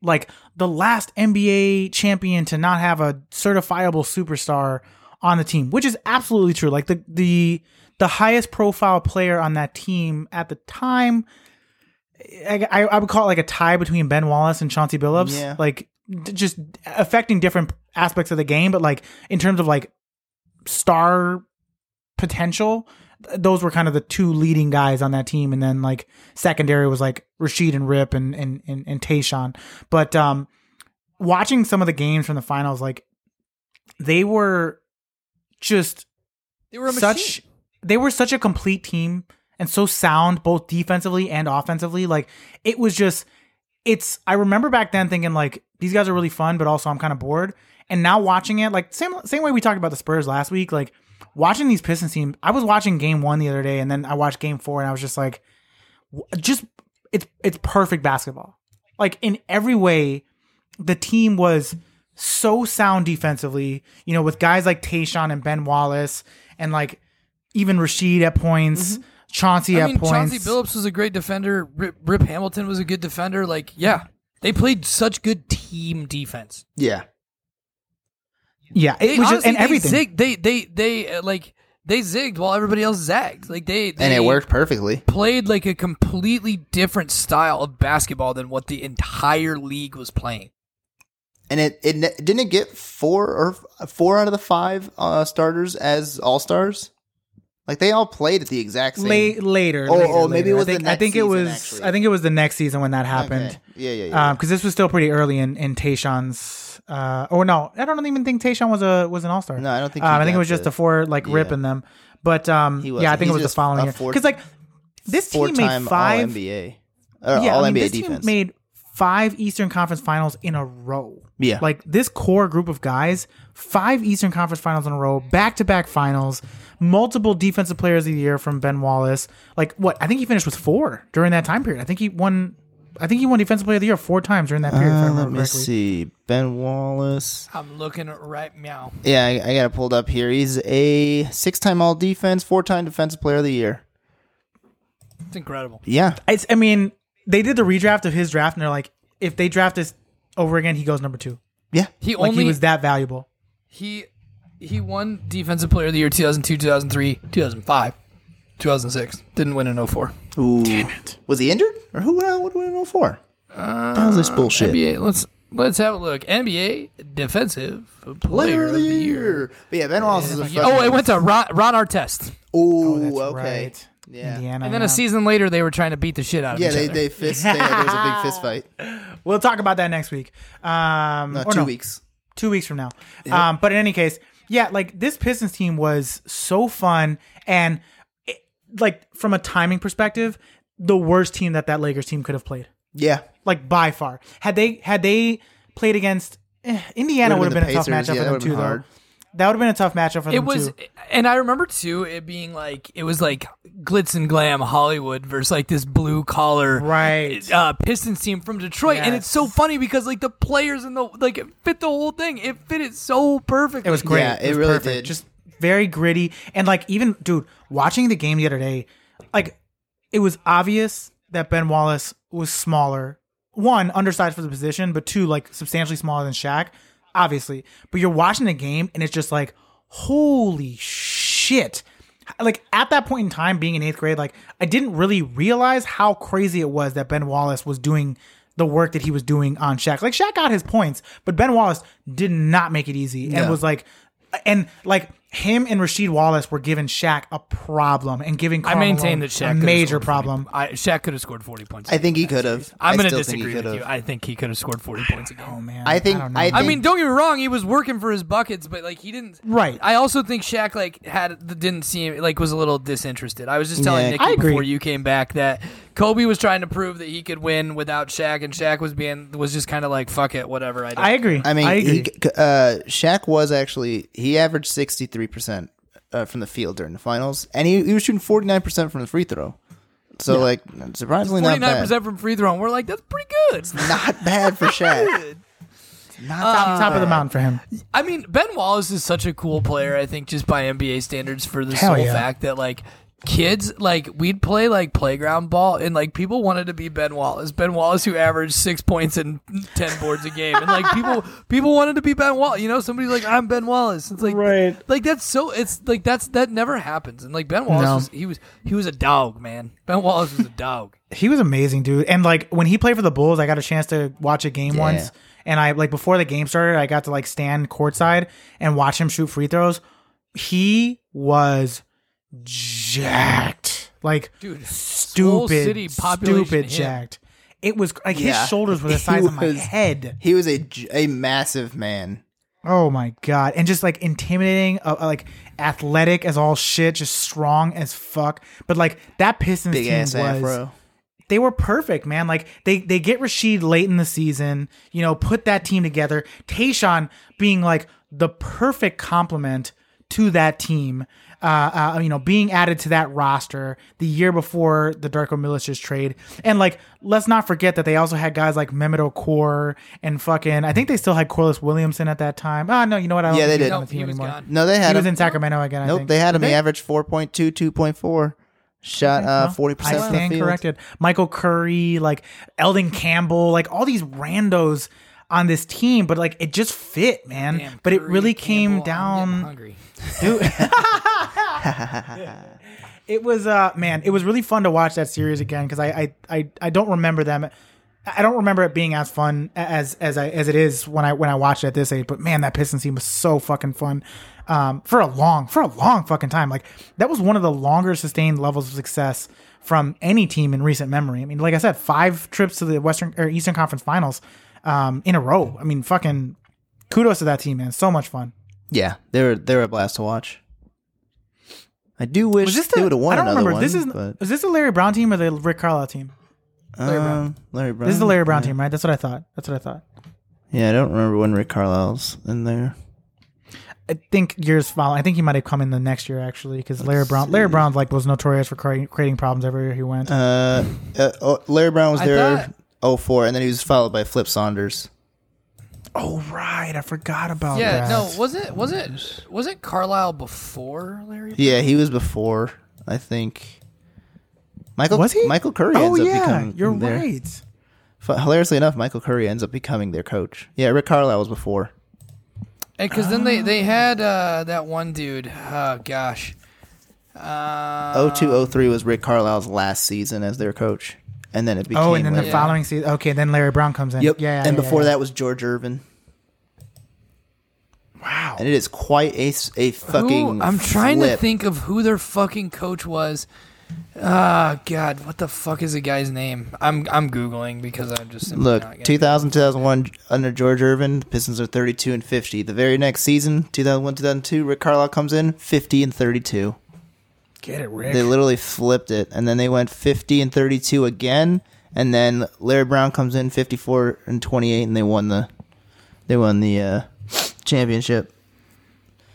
like the last NBA champion to not have a certifiable superstar on the team, which is absolutely true. Like the the the highest profile player on that team at the time, I, I I would call it like a tie between Ben Wallace and Chauncey Billups. Yeah. Like d- just affecting different aspects of the game, but like in terms of like star potential, th- those were kind of the two leading guys on that team, and then like secondary was like Rasheed and Rip and and and, and Tayshaun. But um, watching some of the games from the finals, like they were just They were such machine. they were such a complete team and so sound both defensively and offensively. Like it was just it's i remember back then thinking like these guys are really fun but also i'm kind of bored. And now watching it like same same way we talked about the spurs last week like watching these pistons team i was watching game one the other day and then i watched game four and i was just like just it's it's perfect basketball. Like in every way the team was so sound defensively, you know, with guys like Tayshaun and Ben Wallace and like even Rasheed at points, mm-hmm. Chauncey. I at mean, points. Chauncey Billups was a great defender. Rip, Rip Hamilton was a good defender. Like, yeah, they played such good team defense. yeah. yeah, it They, was just honestly, and they everything. zigged- They they they uh, like they zigged while everybody else zagged. Like they, they And it worked perfectly. Played like a completely different style of basketball than what the entire league was playing. And it, it didn't it get four or four out of the five uh, starters as all stars. Like they all played at the exact same. La- later, Oh, later, oh, maybe later. it was I think, the I think it season, was. actually. I think it was the next season when that happened. Okay. Yeah, yeah, yeah. because this was still pretty early in in Tayshaun's Uh, or no, I don't even think Tayshaun was a was an all star. No, I don't think Um, I think it was just the- four like yeah. ripping them. But um, yeah, I think it was the following year because like this team made five. NBA, or yeah, All I mean, NBA this defense. team made five Eastern Conference Finals in a row. Yeah. like this core group of guys, five Eastern Conference Finals in a row, back to back finals, multiple Defensive Players of the Year from Ben Wallace. Like what? I think he finished with four during that time period. I think he won. I think he won Defensive Player of the Year four times during that period. if I Uh, remember let me correctly. see. Ben Wallace. I'm looking at right meow. Yeah, I, I got it pulled up here. He's a six-time All Defense, four-time Defensive Player of the Year. It's incredible. Yeah, It's. I mean, they did the redraft of his draft, and they're like, if they draft this over again, he goes number two. yeah. He Like only he was that valuable. he he won defensive player of the year 2002, 2003, 2005, 2006. Didn't win in 04. Ooh. Was he injured, or who? Uh, what went on for? Uh, that was this bullshit. NBA. Let's let's have a look. NBA defensive player, of the year. But yeah, Ben Wallace is a fucking. Oh, it went to Ron, Ron Artest. Ooh, That's okay. right. Yeah. Indiana. And then yeah. a season later, they were trying to beat the shit out of Yeah, each they other. they fist. They, there was a big fist fight. We'll talk about that next week. Um, No, or two no, weeks. two weeks from now. Um, but in any case, yeah, like this Pistons team was so fun and it, like from a timing perspective, the worst team that that Lakers team could have played, Yeah. like by far. Had they had they played against eh, Indiana, would Would've been been, a tough matchup yeah, for them too. would've Though hard. That would have been a tough matchup for them It was, too. and I remember too it being like it was like glitz and glam Hollywood versus like this blue collar Right. uh, Pistons team from Detroit, and it's so funny because like the players and the like it fit the whole thing. It fit it so perfectly. It was great. Yeah, it was really perfect. did. Just very gritty. And like even dude, watching the game the other day, like it was obvious that Ben Wallace was smaller. One, undersized for the position, but two, like substantially smaller than Shaq, obviously. But you're watching the game and it's just like, holy shit. Like at that point in time, being in eighth grade, like I didn't really realize how crazy it was that Ben Wallace was doing the work that he was doing on Shaq. Like Shaq got his points, but Ben Wallace did not make it easy and No. was like, and like him and Rasheed Wallace were giving Shaq a problem and giving I maintain Malone that Shaq a major problem. I, Shaq could have scored forty points. I think he could have. I'm going to still think he disagree with you. I think he could have scored 40 points. Oh man, I think- I I think- mean, don't get me wrong. He was working for his buckets, but like he didn't. Right. I also think Shaq like had didn't seem like was a little disinterested. I was just telling Yeah, Nikki before you came back that Kobe was trying to prove that he could win without Shaq, and Shaq was being was just kind of like fuck it, whatever. I, do. I agree. I mean, I agree. He, uh, Shaq was actually he averaged sixty three percent uh, from the field during the finals, and he, he was shooting forty nine percent from the free throw. So like surprisingly not 49% from free throw, and we're like that's pretty good. It's not bad for Shaq. Not top, top of the bad. mountain for him. I mean, Ben Wallace is such a cool player. I think just by NBA standards for the Hell sole yeah. fact that like kids like we'd play like playground ball and like people wanted to be Ben Wallace. Ben Wallace who averaged six points and ten boards a game, and like people people wanted to be Ben Wallace. You know, somebody's like I'm Ben Wallace. It's like Right. like that's so it's like that's that never happens. And like Ben Wallace No. was he was he was a dog man. Ben Wallace was a dog. He was amazing, dude. And like when he played for the Bulls, I got a chance to watch a game once. And I like before the game started, I got to like stand courtside and watch him shoot free throws. He was jacked. Like Dude, whole stupid, city population stupid him. jacked. It was like Yeah. his shoulders were the He size of my was- head. He was a a massive man. Oh my god! And just like intimidating, uh, uh, like athletic as all shit, just strong as fuck. But like that Pistons Big team ass was, afro. they were perfect, man. Like they they get Rasheed late in the season, you know, put that team together. Tayshaun being like the perfect complement to that team. Uh, uh, you know, being added to that roster the year before the Darko Milicic trade, and like, let's not forget that they also had guys like Mehmet Okur and fucking. I think they still had Corliss Williamson at that time. Oh no, you know what? I don't Yeah, they think he's did. on No, the team he was anymore. No, they He had was in Sacramento again. I Nope, think. they had him. He averaged 4.2, 2.4. Shot uh, 40% I stand field. corrected. Michael Curry, like Elden Campbell, like all these randos on this team, but like it just fit, man. Damn, but it Curry, really Campbell, came I'm down. hungry. Dude. it was uh man, it was really fun to watch that series again because I, I I I don't remember them. I don't remember it being as fun as as I as it is when I when I watched it at this age. But man, that Pistons team was so fucking fun um, for a long for a long fucking time. Like that was one of the longer sustained levels of success from any team in recent memory. I mean, like I said, five trips to the Western or Eastern Conference Finals um, in a row. I mean, fucking kudos to that team, man. So much fun. Yeah, they were they were a blast to watch. I do wish Was this they would have won I don't another remember. one. this is but, is this the Larry Brown team or the Rick Carlisle team? Larry Brown. Larry Brown. This is the Larry Brown yeah. team, right? That's what I thought. That's what I thought. Yeah, I don't remember when Rick Carlisle's in there. I think years following. I think he might have come in the next year actually, because Larry Brown, Larry. Brown like was notorious for creating, creating problems everywhere he went. Uh, uh oh, Larry Brown was I there thought- 04, and then he was followed by Flip Saunders. Oh right, I forgot about Yeah, that. no, was it was it was it Carlisle before Larry? Yeah, he was before, I think. Michael Was he? Michael Curry Oh ends up yeah, becoming you're their, right. F- hilariously enough, Michael Curry ends up becoming their coach. Yeah, Rick Carlisle was before. Because then they they had uh, that one dude. Oh gosh. Uh, 02 03 was Rick Carlisle's last season as their coach. And then it became Oh, and then the Yeah. following season. Okay, then Larry Brown comes in. Yep. Yeah, and yeah, before yeah. that was George Irvine. wow. And it is quite a, a fucking. Who, I'm trying to think of who their fucking coach was. Ah, God, what the fuck is the guy's name? I'm I'm googling because I'm just Look, not 2000, 2001 under George Irvine, the Pistons are 32 and 50. The very next season, 2001, 2002, Rick Carlisle comes in 50 and 32. Get it, Rick. They literally flipped it, and then they went 50 and 32 again, and then Larry Brown comes in 54 and 28, and they won the they won the uh, championship.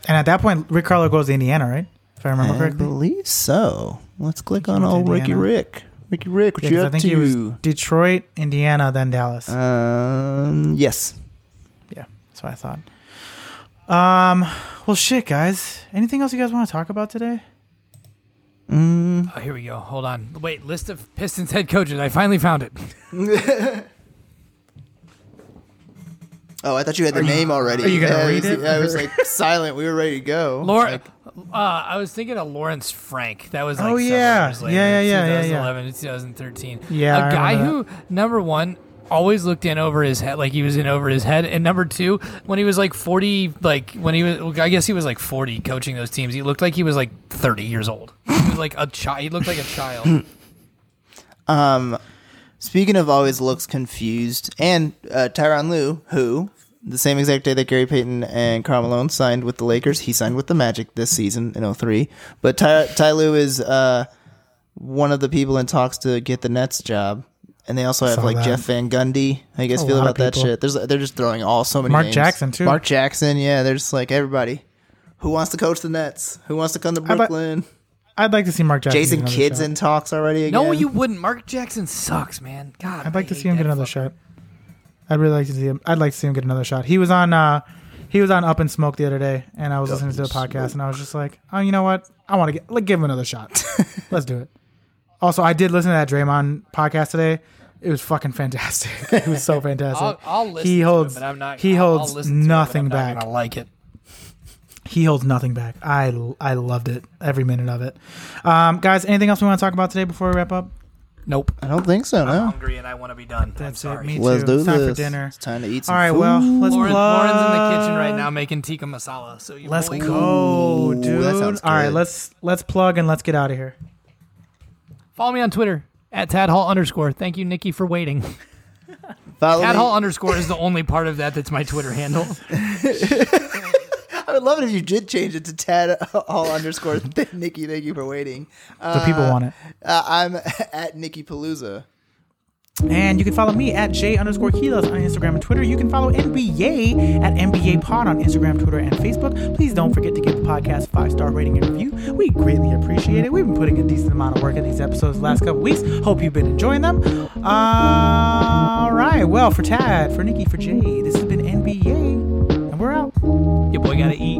and at that point, Rick Carlisle goes to Indiana, right? If I remember I correctly. believe so. Let's click on old Ricky Rick. Ricky Rick, what Yeah, you 'cause I up think to? he was Detroit, Indiana, then Dallas. um, yes. yeah, that's what I thought. Um, well, shit, guys. Anything else you guys want to talk about today? Mm, Oh, here we go. Hold on. Wait, list of Pistons head coaches. I finally found it. oh, I thought you had the name already. are you gonna Yeah, read I was- it? I was like silent. We were ready to go. Laura, uh, I was thinking of Lawrence Frank. That was like Oh, several yeah. years later, Yeah, yeah, yeah, yeah, yeah. 2011 2013. Yeah, I a guy remember who number one always looked in over his head, like he was in over his head, and number two, when he was like 40, like when he was, I guess he was like 40 coaching those teams. He looked like he was like 30 years old. He was like a child. He looked like a child. Um, speaking of always looks confused, and uh, Tyronn Lue, who the same exact day that Gary Payton and Karl Malone signed with the Lakers, he signed with the Magic this season in 03. But Ty, Ty Lue is uh, one of the people in talks to get the Nets job. And they also have Saw like that. Jeff Van Gundy. How you guys A feel lot about that people. shit? There's they're just throwing all so many Mark names. Jackson, too. Mark Jackson, yeah. There's like everybody. Who wants to coach the Nets? Who wants to come to bet- Brooklyn? I'd like to see Mark Jackson. Jason get another Kidd's shot. in talks already again. no, you wouldn't. Mark Jackson sucks, man. God, I'd like I to see him get another fucker. shot. I'd really like to see him. I'd like to see him get another shot. He was on. uh He was on Up and Smoke the other day, and I was listening to the podcast, and I was just like, oh, you know what? I want to get like give him another shot. Let's do it. Also, I did listen to that Draymond podcast today. It was fucking fantastic. it was so fantastic. I'll, I'll listen he to holds. it, but I'm not. he I'll- I'll holds it, but nothing I'm back. gonna like it. He holds nothing back. I I loved it. Every minute of it. Um, guys, anything else we want to talk about today before we wrap up? Nope. I don't think so, I'm hungry and I want to be done. That's it. I'm sorry. Me Let's do It's time this. for dinner. It's time to eat some All right. food. Well, let's Lauren, plug. Lauren's in the kitchen right now making tikka masala. So you Let's go, dude. that sounds All right, let's let's plug and let's get out of here. Follow me on Twitter at Tad Hall underscore. Thank you, Nikki, for waiting. Follow Tad me. Hall underscore is the only part of that that's my Twitter handle. I would love it if you did change it to Tad Hall underscore Nikki. Thank you for waiting. The people want it. Uh, I'm at Nikki Palooza. And you can follow me at J underscore Quiles on Instagram and Twitter. You can follow NBYAY at NBYAY Pod on Instagram, Twitter, and Facebook. Please don't forget to give the podcast five star rating and review. We greatly appreciate it. We've been putting a decent amount of work in these episodes the last couple weeks. Hope you've been enjoying them. All right. Well, for Tad, for Nikki, for Jay, this has been NBYAY, and we're out. Your boy gotta eat.